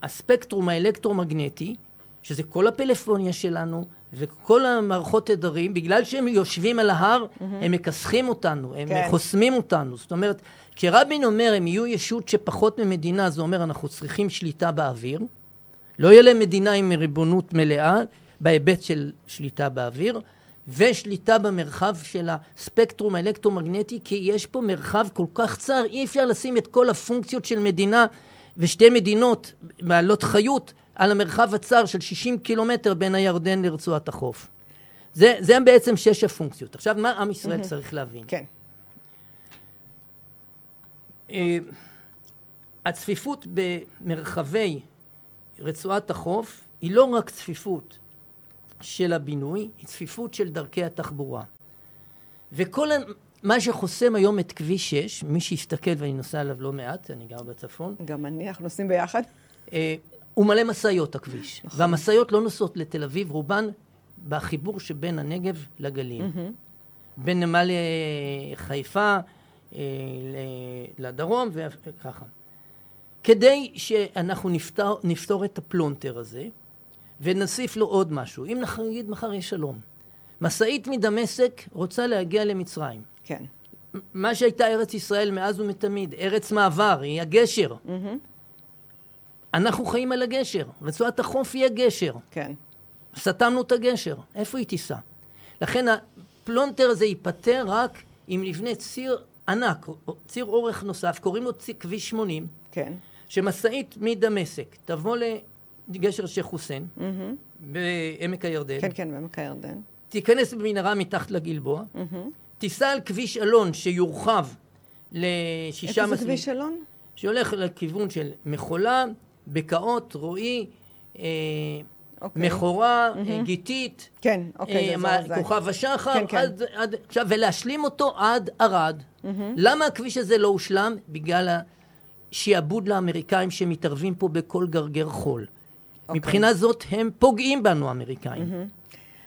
הספקטרום האלקטרומגנטי, שזה כל הפלאפוניה שלנו וכל המערכות תדרים, בגלל שהם יושבים על ההר, mm-hmm. הם מכסחים אותנו, הם כן. חוסמים אותנו. זאת אומרת, כשרבין אומר הם יהיו ישות שפחות ממדינה, זה אומר אנחנו צריכים שליטה באוויר. לא יהיה להם מדינה עם ריבונות מלאה בהיבט של שליטה באוויר, ושליטה במרחב של הספקטרום האלקטרומגנטי, כי יש פה מרחב כל כך צר, אי אפשר לשים את כל הפונקציות של מדינה ושתי מדינות בעלות חיות על המרחב הצר של 60 קילומטר בין הירדן לרצועת החוף. זה, זה בעצם שש הפונקציות. עכשיו, מה עם ישראל mm-hmm. צריך להבין? כן. Uh, הצפיפות במרחבי רצועת החוף היא לא רק צפיפות של הבינוי, היא צפיפות של דרכי התחבורה. וכל מה שחוסם היום את כביש 6, מי שיסתכל ואני נוסע עליו לא מעט, אני גר בצפון. גם אני, אנחנו נוסעים ביחד. Uh, הוא מלא משאיות הכביש. נכון. והמשאיות לא נוסעות לתל אביב, רובן בחיבור שבין הנגב לגליל. Mm-hmm. בין נמל אה, חיפה אה, לדרום וככה. כדי שאנחנו נפתור, נפתור את הפלונטר הזה ונוסיף לו עוד משהו. אם נגיד מחר יש שלום, משאית מדמשק רוצה להגיע למצרים. כן. מה שהייתה ארץ ישראל מאז ומתמיד, ארץ מעבר, היא הגשר. Mm-hmm. אנחנו חיים על הגשר, רצועת החוף היא הגשר. כן. סתמנו את הגשר, איפה היא תיסע? לכן הפלונטר הזה ייפתר רק אם נבנה ציר ענק, ציר אורך נוסף, קוראים לו ציר, כביש 80. כן. שמשאית מדמשק תבוא לגשר שייח' חוסיין, mm-hmm. בעמק הירדן. כן, כן, בעמק הירדן. תיכנס במנהרה מתחת לגלבוע, mm-hmm. תיסע על כביש אלון שיורחב לשישה מסלולים. איפה זה כביש אלון? שהולך לכיוון של מחולה, בקעות, רועי, אה, אוקיי. מכורה, גיתית, כן, אוקיי, אה, זה מה- הזין. כוכב השחר, כן, כן. עד, עד, עכשיו, ולהשלים אותו עד ערד. למה הכביש הזה לא הושלם? בגלל השעבוד לאמריקאים שמתערבים פה בכל גרגר חול. אוקיי. מבחינה זאת הם פוגעים בנו, האמריקאים.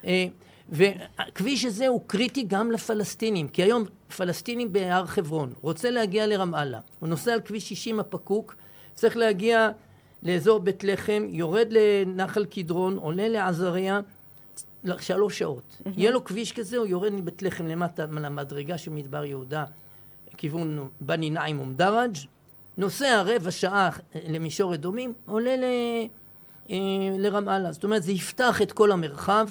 אה, והכביש הזה הוא קריטי גם לפלסטינים, כי היום פלסטינים בהר חברון, רוצה להגיע לרמאללה, הוא נוסע על כביש 60 הפקוק, צריך להגיע לאזור בית לחם, יורד לנחל קדרון, עולה לעזריה, שלוש שעות. יהיה לו כביש כזה, הוא יורד מבית לחם למטה למדרגה של מדבר יהודה, כיוון בני נעים ומדרג', נוסע רבע שעה למישור אדומים, עולה ל... אה, לרמאללה. זאת אומרת, זה יפתח את כל המרחב,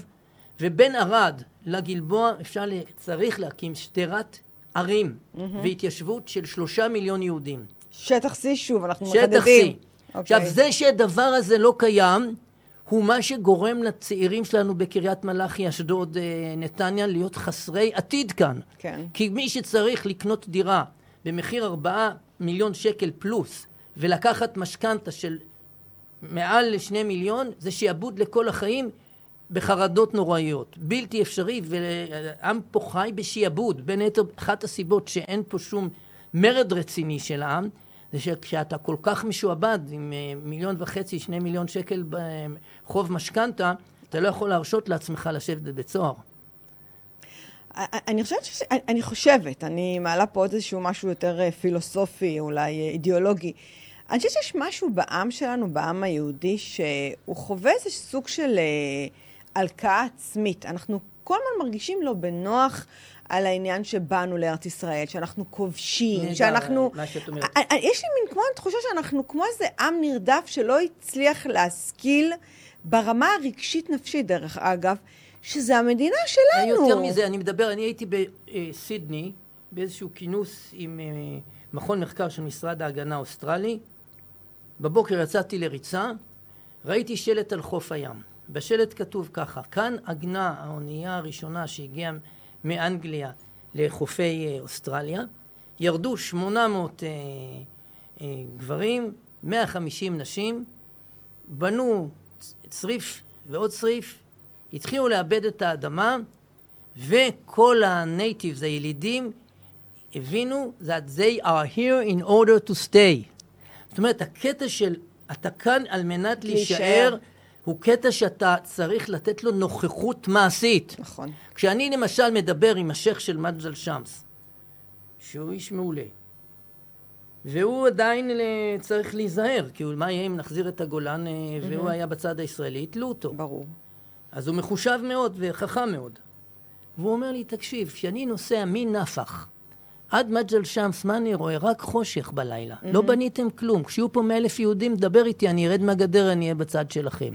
ובין ערד לגלבוע אפשר, ל- צריך להקים שדרת ערים והתיישבות של שלושה מיליון יהודים. שטח C, שוב, אנחנו שטח מחדדים. C. אוקיי. עכשיו, זה שהדבר הזה לא קיים, הוא מה שגורם לצעירים שלנו בקריית מלאכי, אשדוד, אה, נתניה, להיות חסרי עתיד כאן. כן. כי מי שצריך לקנות דירה במחיר ארבעה מיליון שקל פלוס, ולקחת משכנתה של מעל לשני מיליון, זה שעבוד לכל החיים בחרדות נוראיות. בלתי אפשרי, והעם פה חי בשעבוד. בין היתר, אחת הסיבות שאין פה שום מרד רציני של העם, זה שכשאתה כל כך משועבד עם אה, מיליון וחצי, שני מיליון שקל בחוב משכנתה, אתה לא יכול להרשות לעצמך לשבת בבית סוהר. אני חושבת, ש... אני חושבת, אני מעלה פה עוד איזשהו משהו יותר אה, פילוסופי, אולי אה, אידיאולוגי. אני חושבת שיש משהו בעם שלנו, בעם היהודי, שהוא חווה איזה סוג של אה, הלקאה עצמית. אנחנו כל הזמן מרגישים לא בנוח על העניין שבאנו לארץ ישראל, שאנחנו כובשים, נהדר, שאנחנו... מה שאת אומרת. יש לי מין כמו תחושה שאנחנו כמו איזה עם נרדף שלא הצליח להשכיל ברמה הרגשית-נפשית, דרך אגב, שזה המדינה שלנו. יותר מזה, אני מדבר, אני הייתי בסידני, באיזשהו כינוס עם אה, מכון מחקר של משרד ההגנה האוסטרלי. בבוקר יצאתי לריצה, ראיתי שלט על חוף הים. בשלט כתוב ככה, כאן עגנה האונייה הראשונה שהגיעה מאנגליה לחופי אה, אוסטרליה, ירדו 800 אה, אה, גברים, 150 נשים, בנו צריף ועוד צריף, התחילו לאבד את האדמה, וכל הנייטיבס, הילידים, הבינו that they are here in order to stay. זאת אומרת, הקטע של אתה כאן על מנת להישאר. להישאר, הוא קטע שאתה צריך לתת לו נוכחות מעשית. נכון. כשאני למשל מדבר עם השייח של מג'דל שמס, שהוא איש מעולה, והוא עדיין אה, צריך להיזהר, כי מה יהיה אם נחזיר את הגולן, אה, והוא היה בצד הישראלי, יתלו אותו. ברור. אז הוא מחושב מאוד וחכם מאוד. והוא אומר לי, תקשיב, כשאני נוסע מנפח עד מג'ל שמס, מה אני רואה? רק חושך בלילה. לא בניתם כלום. כשיהיו פה מאה אלף יהודים, דבר איתי, אני ארד מהגדר, אני אהיה בצד שלכם.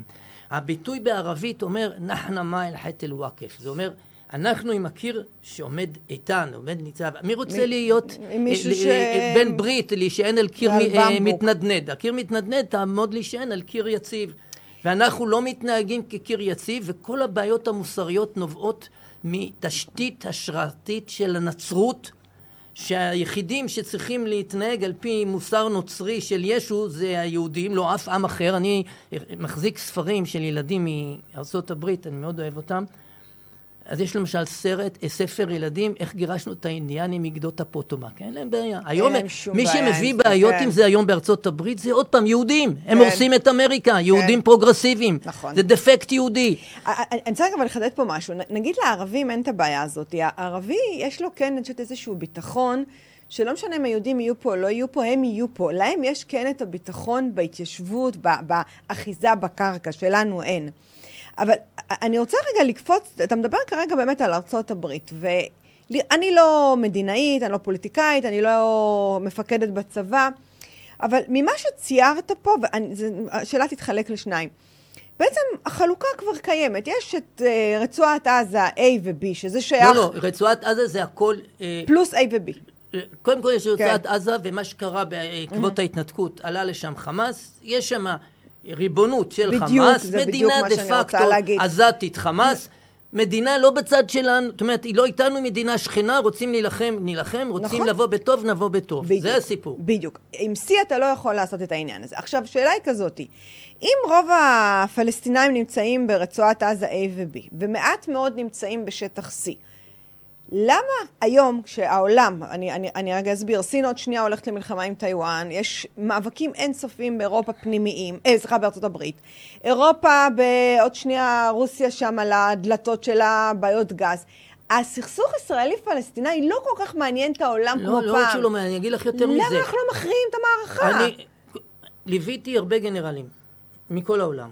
הביטוי בערבית אומר, נחנה חית אל וואקף. זה אומר, אנחנו עם הקיר שעומד איתן, עומד ניצב. מי רוצה מ- להיות מישהו אה, ש- אה, בן ברית, להישען על קיר מ- אה. מתנדנד? הקיר מתנדנד, תעמוד להישען על קיר יציב. ואנחנו לא מתנהגים כקיר יציב, וכל הבעיות המוסריות נובעות מתשתית השראתית של הנצרות, שהיחידים שצריכים להתנהג על פי מוסר נוצרי של ישו זה היהודים, לא אף עם אחר. אני מחזיק ספרים של ילדים מארצות הברית, אני מאוד אוהב אותם. אז יש למשל סרט, אה, ספר ילדים, איך גירשנו את האינדיאנים מגדות הפוטומק. אין להם בעיה. היום, מי שמביא בעיות כן. עם זה היום בארצות הברית, זה עוד פעם יהודים. הם כן. הורסים את אמריקה, יהודים פרוגרסיביים. נכון. זה דפקט יהודי. אני אני רוצה רגע לחדד פה משהו. נגיד לערבים אין את הבעיה הזאת. הערבי, יש לו כן, אני חושבת, איזשהו ביטחון, שלא משנה אם היהודים יהיו פה או לא יהיו פה, הם יהיו פה. להם יש כן את הביטחון בהתיישבות, באחיזה בקרקע, שלנו אין. אבל אני רוצה רגע לקפוץ, אתה מדבר כרגע באמת על ארצות הברית, ואני לא מדינאית, אני לא פוליטיקאית, אני לא מפקדת בצבא, אבל ממה שציירת פה, והשאלה תתחלק לשניים. בעצם החלוקה כבר קיימת. יש את uh, רצועת עזה A ו-B, שזה שייך... לא, לא, רצועת עזה זה הכל... אה, פלוס A ו-B. קודם כל יש רצועת כן. עזה, ומה שקרה בעקבות ההתנתקות, עלה לשם חמאס, יש שם ריבונות של בדיוק, חמאס, מדינה דה פקטו. עזתית חמאס, מדינה לא בצד שלנו, זאת אומרת, היא לא איתנו מדינה שכנה, רוצים להילחם, נילחם, רוצים נכון. לבוא בטוב, נבוא בטוב. בדיוק. זה הסיפור. בדיוק. עם שיא אתה לא יכול לעשות את העניין הזה. עכשיו, שאלה היא כזאתי, אם רוב הפלסטינאים נמצאים ברצועת עזה A ו-B, ומעט מאוד נמצאים בשטח C, למה היום כשהעולם, אני, אני, אני רגע אסביר, סין עוד שנייה הולכת למלחמה עם טיוואן, יש מאבקים אינסופיים באירופה פנימיים, אה, סליחה, בארצות הברית. אירופה, בעוד שנייה רוסיה שם על הדלתות שלה, בעיות גז. הסכסוך ישראלי-פלסטיני לא כל כך מעניין את העולם לא, כמו לא פעם. רק שלא מעניין, אני אגיד לך יותר מזה. למה אנחנו לא מכריעים את המערכה? אני ליוויתי הרבה גנרלים מכל העולם.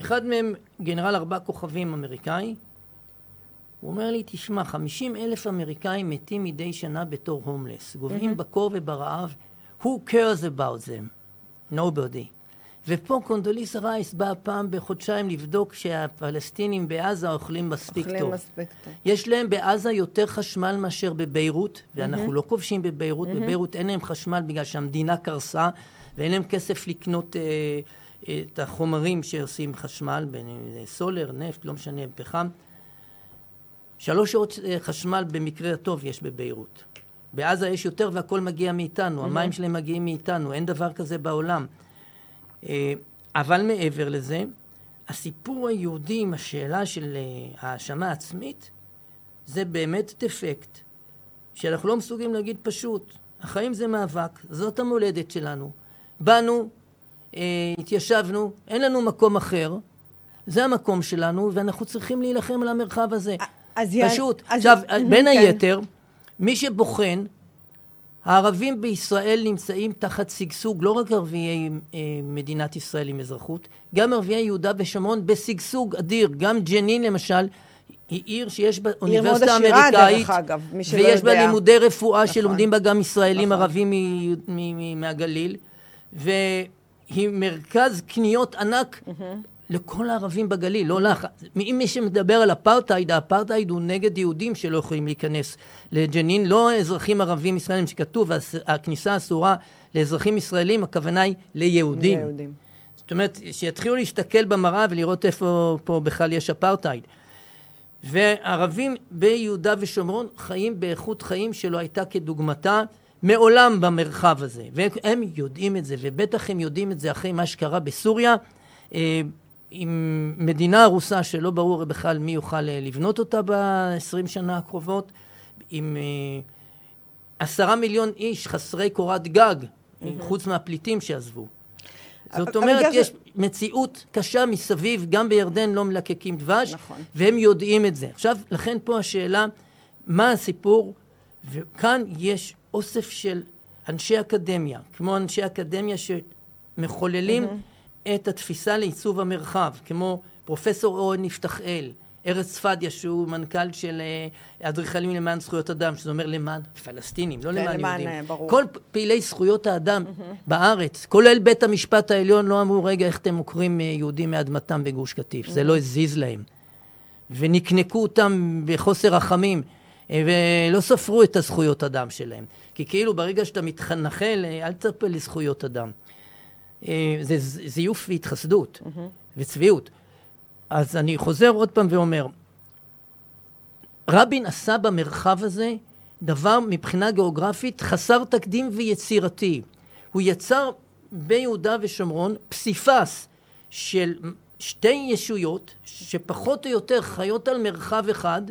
אחד מהם גנרל ארבע כוכבים אמריקאי. הוא אומר לי, תשמע, 50 אלף אמריקאים מתים מדי שנה בתור הומלס. גוועים בקור וברעב. Who cares about them? Nobody. ופה קונדוליסה רייס באה פעם בחודשיים לבדוק שהפלסטינים בעזה אוכלים מספיק אוכלים טוב. מספיק טוב. יש להם בעזה יותר חשמל מאשר בביירות, ואנחנו לא כובשים בביירות, בביירות אין להם חשמל בגלל שהמדינה קרסה, ואין להם כסף לקנות אה, אה, את החומרים שעושים חשמל, בין אם זה סולר, נפט, לא משנה, פחם. שלוש שעות אה, חשמל במקרה הטוב יש בביירות. בעזה יש יותר והכל מגיע מאיתנו, המים שלהם מגיעים מאיתנו, אין דבר כזה בעולם. אה, אבל מעבר לזה, הסיפור היהודי עם השאלה של אה, האשמה עצמית, זה באמת דפקט, שאנחנו לא מסוגלים להגיד פשוט, החיים זה מאבק, זאת המולדת שלנו. באנו, אה, התיישבנו, אין לנו מקום אחר, זה המקום שלנו, ואנחנו צריכים להילחם על המרחב הזה. אז פשוט. אז- עכשיו, Mhm, בין כן. היתר, מי שבוחן, הערבים בישראל נמצאים תחת שגשוג, לא רק ערביי אה, מדינת ישראל עם אזרחות, גם ערביי יהודה ושומרון בשגשוג אדיר. גם ג'נין למשל, היא עיר שיש בה אוניברסיטה עשירה, אמריקאית, אגב, ויש בה יודע. לימודי רפואה נכון. שלומדים בה גם ישראלים נכון. ערבים מ- מ- מ- מהגליל, והיא מרכז קניות ענק לכל הערבים בגליל, לא לך. אם מי שמדבר על אפרטהייד, האפרטהייד הוא נגד יהודים שלא יכולים להיכנס לג'נין, לא אזרחים ערבים ישראלים שכתוב, הכניסה אסורה לאזרחים ישראלים, הכוונה היא ליהודים. יהודים. זאת אומרת, שיתחילו להסתכל במראה ולראות איפה פה בכלל יש אפרטהייד. וערבים ביהודה ושומרון חיים באיכות חיים שלא הייתה כדוגמתה מעולם במרחב הזה. והם יודעים את זה, ובטח הם יודעים את זה אחרי מה שקרה בסוריה, אה, עם מדינה הרוסה שלא ברור בכלל מי יוכל אה, לבנות אותה ב-20 שנה הקרובות, עם אה, עשרה מיליון איש חסרי קורת גג, חוץ מהפליטים שעזבו. זאת אומרת, יש ש- מציאות קשה מסביב, גם בירדן לא מלקקים דבש, נכון. והם יודעים את זה. עכשיו, לכן פה השאלה, מה הסיפור? וכאן יש אוסף של אנשי אקדמיה, כמו אנשי אקדמיה שמחוללים את התפיסה לעיצוב המרחב, כמו פרופסור אורן יפתחאל, ארז צפדיה, שהוא מנכ"ל של אה, אדריכלים למען זכויות אדם, שזה אומר למען פלסטינים, לא כן, למען יהודים. אה, ברור. כל פעילי זכויות האדם בארץ, כולל בית המשפט העליון, לא אמרו, רגע, איך אתם עוקרים אה, יהודים מאדמתם בגוש קטיף? זה לא הזיז להם. ונקנקו אותם בחוסר רחמים, ולא ספרו את הזכויות אדם שלהם. כי כאילו ברגע שאתה מתנחל, אל תצפה לזכויות אדם. אה, זה זיוף והתחסדות וצביעות. אז אני חוזר עוד פעם ואומר, רבין עשה במרחב הזה דבר מבחינה גיאוגרפית חסר תקדים ויצירתי. הוא יצר ביהודה ושומרון פסיפס של שתי ישויות שפחות או יותר חיות על מרחב אחד,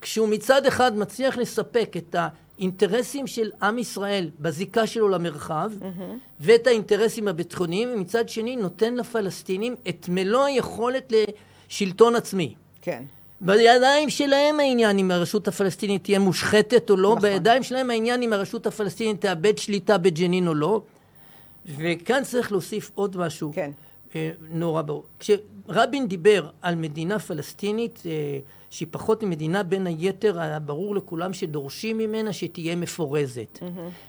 כשהוא מצד אחד מצליח לספק את האינטרסים של עם ישראל בזיקה שלו למרחב, ואת האינטרסים הביטחוניים, ומצד שני נותן לפלסטינים את מלוא היכולת לשלטון עצמי. כן. בידיים שלהם העניין אם הרשות הפלסטינית תהיה מושחתת או לא, נכון. בידיים שלהם העניין אם הרשות הפלסטינית תאבד שליטה בג'נין או לא. וכאן צריך להוסיף עוד משהו כן. אה, נורא ברור. כשרבין דיבר על מדינה פלסטינית אה, שהיא פחות ממדינה, בין היתר היה ברור לכולם שדורשים ממנה שתהיה מפורזת.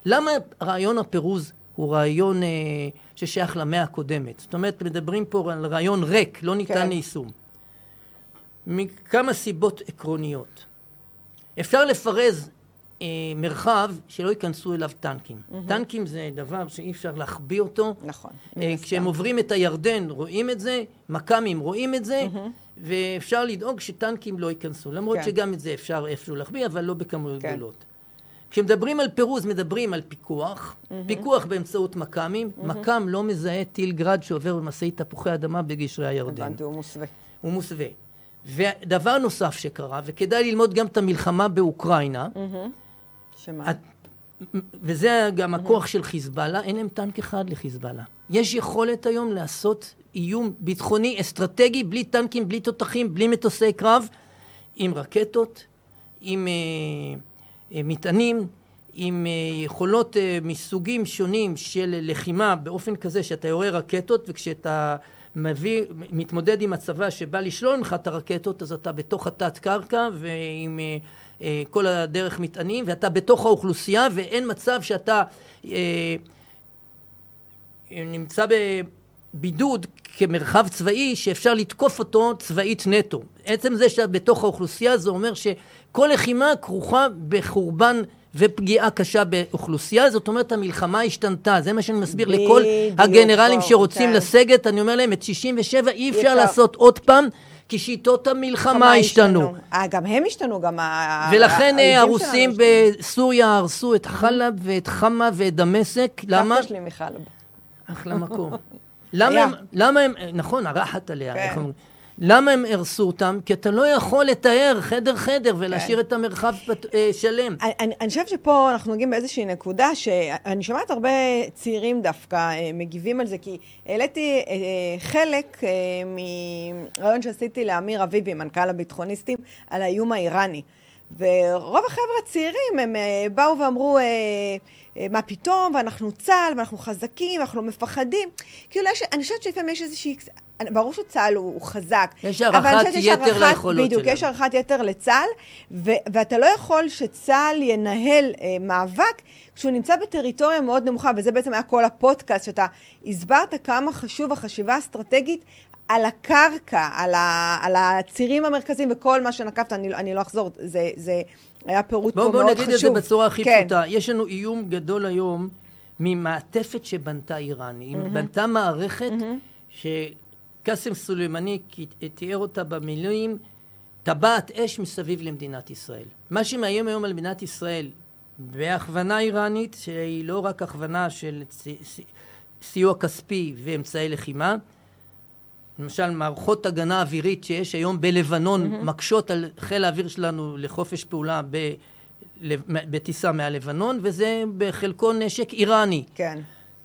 למה רעיון הפירוז הוא רעיון אה, ששייך למאה הקודמת? זאת אומרת, מדברים פה על רעיון ריק, לא ניתן כן. ליישום. מכמה סיבות עקרוניות. אפשר לפרז אה, מרחב שלא ייכנסו אליו טנקים. Mm-hmm. טנקים זה דבר שאי אפשר להחביא אותו. נכון. אה, כשהם עוברים את הירדן רואים את זה, מכ"מים רואים את זה, mm-hmm. ואפשר לדאוג שטנקים לא ייכנסו. למרות כן. שגם את זה אפשר איפשהו להחביא, אבל לא בכמויות כן. גדולות. כשמדברים על פירוז, מדברים על פיקוח, mm-hmm. פיקוח באמצעות מכ"מים. Mm-hmm. מכ"ם לא מזהה טיל גראד שעובר במשאית תפוחי אדמה בגשרי הירדן. הבנתי, הוא מוסווה. הוא מוסווה. ודבר נוסף שקרה, וכדאי ללמוד גם את המלחמה באוקראינה, שמה? וזה גם הכוח של חיזבאללה, אין להם טנק אחד לחיזבאללה. יש יכולת היום לעשות איום ביטחוני אסטרטגי בלי טנקים, בלי תותחים, בלי מטוסי קרב, עם רקטות, עם אה, אה, מטענים, עם אה, יכולות אה, מסוגים שונים של לחימה באופן כזה שאתה יורה רקטות וכשאתה מביא, מתמודד עם הצבא שבא לשלול ממך את הרקטות, אז אתה בתוך התת קרקע ועם אה, אה, כל הדרך מטענים, ואתה בתוך האוכלוסייה, ואין מצב שאתה אה, נמצא בבידוד כמרחב צבאי שאפשר לתקוף אותו צבאית נטו. עצם זה שאתה בתוך האוכלוסייה זה אומר שכל לחימה כרוכה בחורבן ופגיעה קשה באוכלוסייה, זאת אומרת המלחמה השתנתה, זה מה שאני מסביר לכל הגנרלים שרוצים כן. לסגת, אני אומר להם את 67 אי אפשר לעשות עוד פעם כי שיטות המלחמה השתנו. אה, גם הם השתנו, גם ה... ולכן הרוסים בסוריה הרסו את חלב ואת חמה ואת דמשק, למה? סבתא שלי מחלב. אחלה מקום. למה הם, נכון, הרחת עליה, איך אומרים? למה הם הרסו אותם? כי אתה לא יכול לתאר חדר חדר ולהשאיר כן. את המרחב פת... אה, שלם. אני, אני חושבת שפה אנחנו מגיעים באיזושהי נקודה שאני שומעת הרבה צעירים דווקא אה, מגיבים על זה, כי העליתי אה, חלק מרעיון שעשיתי לאמיר אביבי, מנכ"ל הביטחוניסטים, על האיום האיראני. ורוב החבר'ה הצעירים הם באו ואמרו, מה פתאום, ואנחנו צה"ל, ואנחנו חזקים, ואנחנו לא מפחדים. כאילו, יש, אני חושבת שלפעמים יש איזושהי... ברור שצה"ל הוא, הוא חזק. יש הערכת יתר ליכולות שלנו. בדיוק, יש הערכת יתר לצה"ל, ו- ואתה לא יכול שצה"ל ינהל אה, מאבק כשהוא נמצא בטריטוריה מאוד נמוכה, וזה בעצם היה כל הפודקאסט, שאתה הסברת כמה חשוב החשיבה האסטרטגית על הקרקע, על, ה- על הצירים המרכזיים וכל מה שנקבת, אני, אני לא אחזור, זה, זה היה פירוט בוא, פה בוא מאוד חשוב. בואו נגיד את זה בצורה הכי כן. פשוטה. יש לנו איום גדול היום ממעטפת שבנתה איראן. היא mm-hmm. בנתה מערכת mm-hmm. קאסם סולימני תיאר אותה במילים טבעת אש מסביב למדינת ישראל. מה שמאיים היום על מדינת ישראל בהכוונה איראנית, שהיא לא רק הכוונה של סיוע כספי ואמצעי לחימה, למשל מערכות הגנה אווירית שיש היום בלבנון mm-hmm. מקשות על חיל האוויר שלנו לחופש פעולה ב... בטיסה מהלבנון, וזה בחלקו נשק איראני. כן.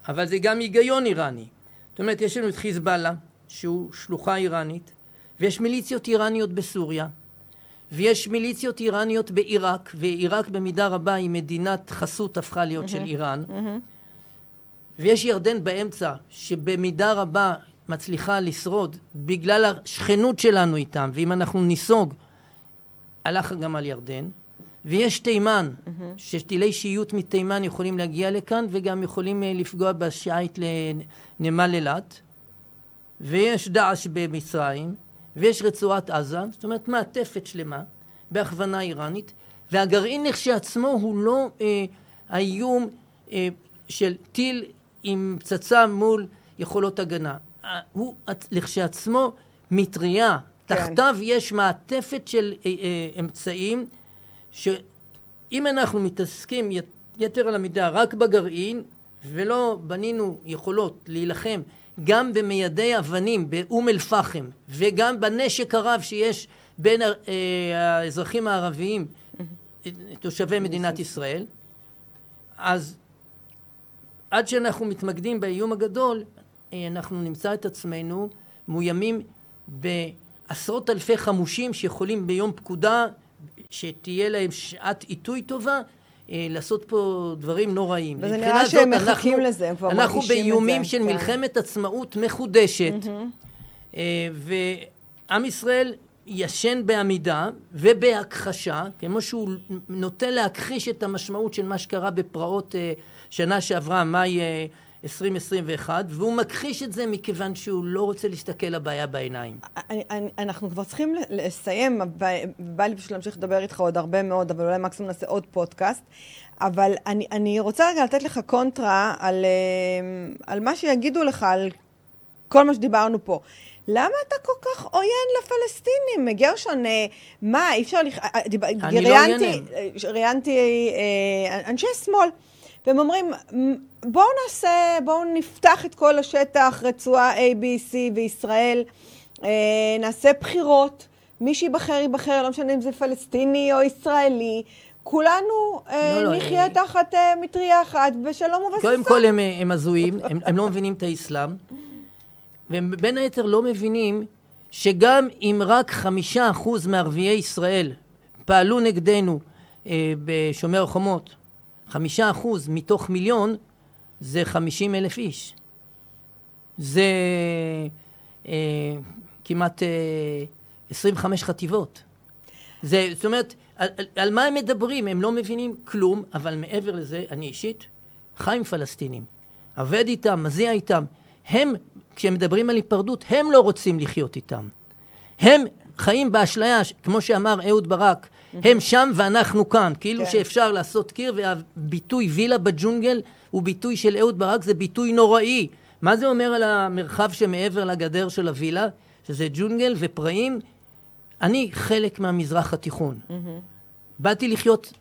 אבל זה גם היגיון איראני. זאת אומרת, יש לנו את חיזבאללה, שהוא שלוחה איראנית, ויש מיליציות איראניות בסוריה, ויש מיליציות איראניות בעיראק, ועיראק במידה רבה היא מדינת חסות הפכה להיות mm-hmm. של איראן, mm-hmm. ויש ירדן באמצע, שבמידה רבה מצליחה לשרוד בגלל השכנות שלנו איתם, ואם אנחנו ניסוג, הלך גם על ירדן, ויש תימן, mm-hmm. שטילי שיוט מתימן יכולים להגיע לכאן וגם יכולים אה, לפגוע בשיט לנמל אילת. ויש דאעש במצרים, ויש רצועת עזה, זאת אומרת מעטפת שלמה, בהכוונה איראנית, והגרעין לכשעצמו הוא לא אה, האיום אה, של טיל עם פצצה מול יכולות הגנה. אה, הוא לכשעצמו מטריה, כן. תחתיו יש מעטפת של אה, אה, אמצעים, שאם אנחנו מתעסקים יתר על המידה רק בגרעין, ולא בנינו יכולות להילחם גם במיידי אבנים באום אל-פחם וגם בנשק הרב שיש בין אה, האזרחים הערביים תושבי מדינת ישראל. אז עד שאנחנו מתמקדים באיום הגדול אה, אנחנו נמצא את עצמנו מאוימים בעשרות אלפי חמושים שיכולים ביום פקודה שתהיה להם שעת עיתוי טובה לעשות פה דברים נוראים. וזה נראה שהם מחכים לזה, הם כבר מרגישים את זה. אנחנו באיומים של כן. מלחמת עצמאות מחודשת, mm-hmm. ועם ישראל ישן בעמידה ובהכחשה, כמו שהוא נוטה להכחיש את המשמעות של מה שקרה בפרעות אה, שנה שעברה, מאי 2021, והוא מכחיש את זה מכיוון שהוא לא רוצה להסתכל לבעיה בעיניים. אנחנו כבר צריכים לסיים, בא לי פשוט להמשיך לדבר איתך עוד הרבה מאוד, אבל אולי מקסימום נעשה עוד פודקאסט. אבל אני, אני רוצה רגע לתת לך קונטרה על, אה, על מה שיגידו לך, על כל מה שדיברנו פה. למה אתה כל כך עוין לפלסטינים? גרשון, אה, מה, אי אפשר... לח... אה, אני לא עוינים. ראיינתי אנשי שמאל. והם אומרים, בואו נעשה, בואו נפתח את כל השטח, רצועה A, B, C וישראל, נעשה בחירות, מי שיבחר ייבחר, לא משנה אם זה פלסטיני או ישראלי, כולנו אה, לא, לא, נחיה אה, תחת אה, מטריה אחת בשלום ובששון. קודם כל הם, הם הזויים, הם, הם לא מבינים את האסלאם, והם בין היתר לא מבינים שגם אם רק חמישה אחוז מערביי ישראל פעלו נגדנו אה, בשומר החומות, חמישה אחוז מתוך מיליון זה חמישים אלף איש. זה אה, כמעט אה, עשרים וחמש חטיבות. זה, זאת אומרת, על, על, מה הם מדברים? הם לא מבינים כלום, אבל מעבר לזה, אני אישית חי עם פלסטינים, עובד איתם, מזיע איתם. הם, כשהם מדברים על היפרדות, הם לא רוצים לחיות איתם. הם חיים באשליה, כמו שאמר אהוד ברק, הם שם ואנחנו כאן, כאילו כן. שאפשר לעשות קיר, והביטוי וילה בג'ונגל הוא ביטוי של אהוד ברק, זה ביטוי נוראי. מה זה אומר על המרחב שמעבר לגדר של הווילה? שזה ג'ונגל ופראים אני חלק מהמזרח התיכון. Mm-hmm. באתי לחיות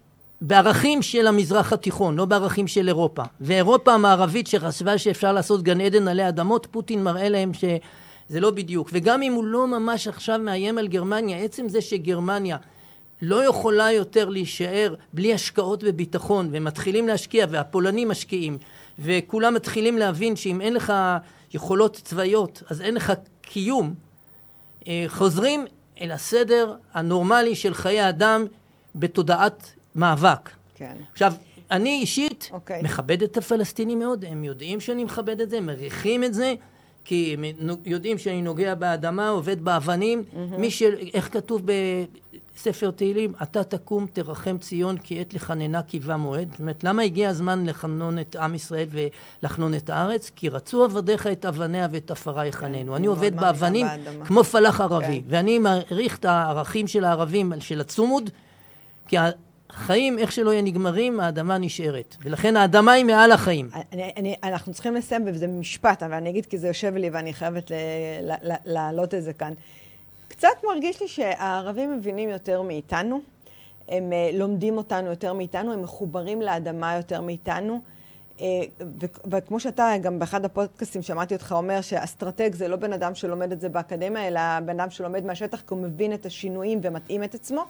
בערכים של המזרח התיכון, לא בערכים של אירופה. ואירופה המערבית שחשבה שאפשר לעשות גן עדן עלי אדמות, פוטין מראה להם שזה לא בדיוק. וגם אם הוא לא ממש עכשיו מאיים על גרמניה, עצם זה שגרמניה לא יכולה יותר להישאר בלי השקעות בביטחון, ומתחילים להשקיע, והפולנים משקיעים, וכולם מתחילים להבין שאם אין לך יכולות צבאיות, אז אין לך קיום, אה, חוזרים אל הסדר הנורמלי של חיי אדם בתודעת מאבק. כן. עכשיו, אני אישית okay. אוקיי. מכבד את הפלסטינים מאוד, הם יודעים שאני מכבד את זה, מריחים את זה, כי הם יודעים שאני נוגע באדמה, עובד באבנים. Mm-hmm. מי ש... איך כתוב בספר תהילים? אתה תקום, תרחם ציון, כי עת לחננה קיבה מועד. זאת אומרת, למה הגיע הזמן לחנון את עם ישראל ולחנון את הארץ? כי רצו עבדיך את אבניה ואת עפרה יחננו. כן, אני עובד באבנים כמו פלח ערבי, כן. ואני מעריך את הערכים של הערבים, של הצומוד, כי החיים, איך שלא יהיה נגמרים, האדמה נשארת. ולכן האדמה היא מעל החיים. אני, אני, אנחנו צריכים לסיים, וזה משפט, אבל אני אגיד כי זה יושב לי ואני חייבת להעלות את זה כאן. קצת מרגיש לי שהערבים מבינים יותר מאיתנו, הם uh, לומדים אותנו יותר מאיתנו, הם מחוברים לאדמה יותר מאיתנו. Uh, וכמו שאתה, גם באחד הפודקאסטים שמעתי אותך אומר שאסטרטג זה לא בן אדם שלומד את זה באקדמיה, אלא בן אדם שלומד מהשטח כי הוא מבין את השינויים ומתאים את עצמו.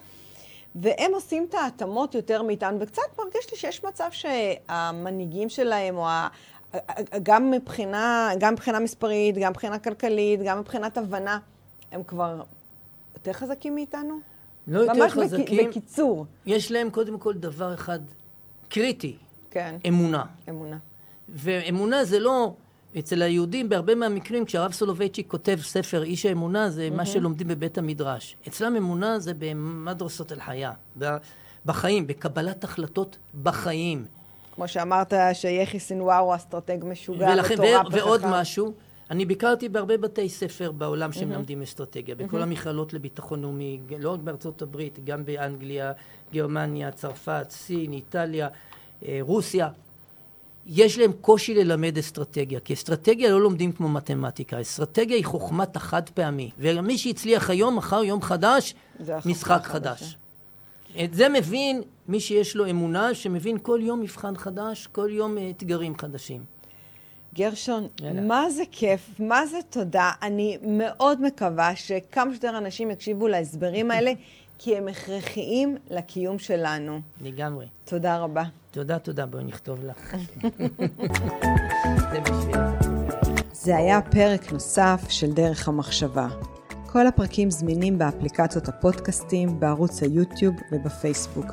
והם עושים את ההתאמות יותר מאיתנו, וקצת מרגיש לי שיש מצב שהמנהיגים שלהם, או ה... גם מבחינה, גם מבחינה מספרית, גם מבחינה כלכלית, גם מבחינת הבנה, הם כבר יותר חזקים מאיתנו? לא יותר חזקים. ממש בקיצור. יש להם קודם כל דבר אחד קריטי. כן. אמונה. אמונה. ואמונה זה לא אצל היהודים, בהרבה מהמקרים, כשהרב סולובייצ'יק כותב ספר איש האמונה, זה mm-hmm. מה שלומדים בבית המדרש. אצלם אמונה זה ב مدرسة الحياة, בחיים, בקבלת החלטות בחיים. כמו שאמרת, שיחיא סינואר הוא אסטרטג משוגע, ולכן, מטורף ו- ועוד משהו, אני ביקרתי בהרבה בתי ספר בעולם שמלמדים mm-hmm. אסטרטגיה, בכל mm-hmm. המכללות לביטחון לאומי, לא רק בארצות הברית, גם באנגליה, גרמניה, צרפת, סין, איטליה, אה, רוסיה. יש להם קושי ללמד אסטרטגיה, כי אסטרטגיה לא לומדים כמו מתמטיקה, אסטרטגיה היא חוכמת החד פעמי, ומי שהצליח היום, מחר יום חדש, משחק חדש. חדש. את זה מבין מי שיש לו אמונה, שמבין כל יום מבחן חדש, כל יום אה, אתגרים חדשים. גרשון, יאללה. מה זה כיף, מה זה תודה. אני מאוד מקווה שכמה שיותר אנשים יקשיבו להסברים האלה, כי הם הכרחיים לקיום שלנו. לגמרי. תודה רבה. תודה, תודה. בואי נכתוב לך. זה היה פרק נוסף של דרך המחשבה. כל הפרקים זמינים באפליקציות הפודקאסטים, בערוץ היוטיוב ובפייסבוק.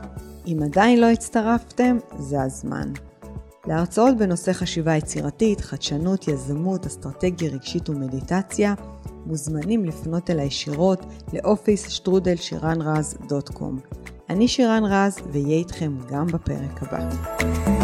אם עדיין לא הצטרפתם, זה הזמן. להרצאות בנושא חשיבה יצירתית, חדשנות, יזמות, אסטרטגיה רגשית ומדיטציה, מוזמנים לפנות אל הישירות לאופיס שטרודל שירן רז דוט קום. אני שירן רז, ואהיה איתכם גם בפרק הבא.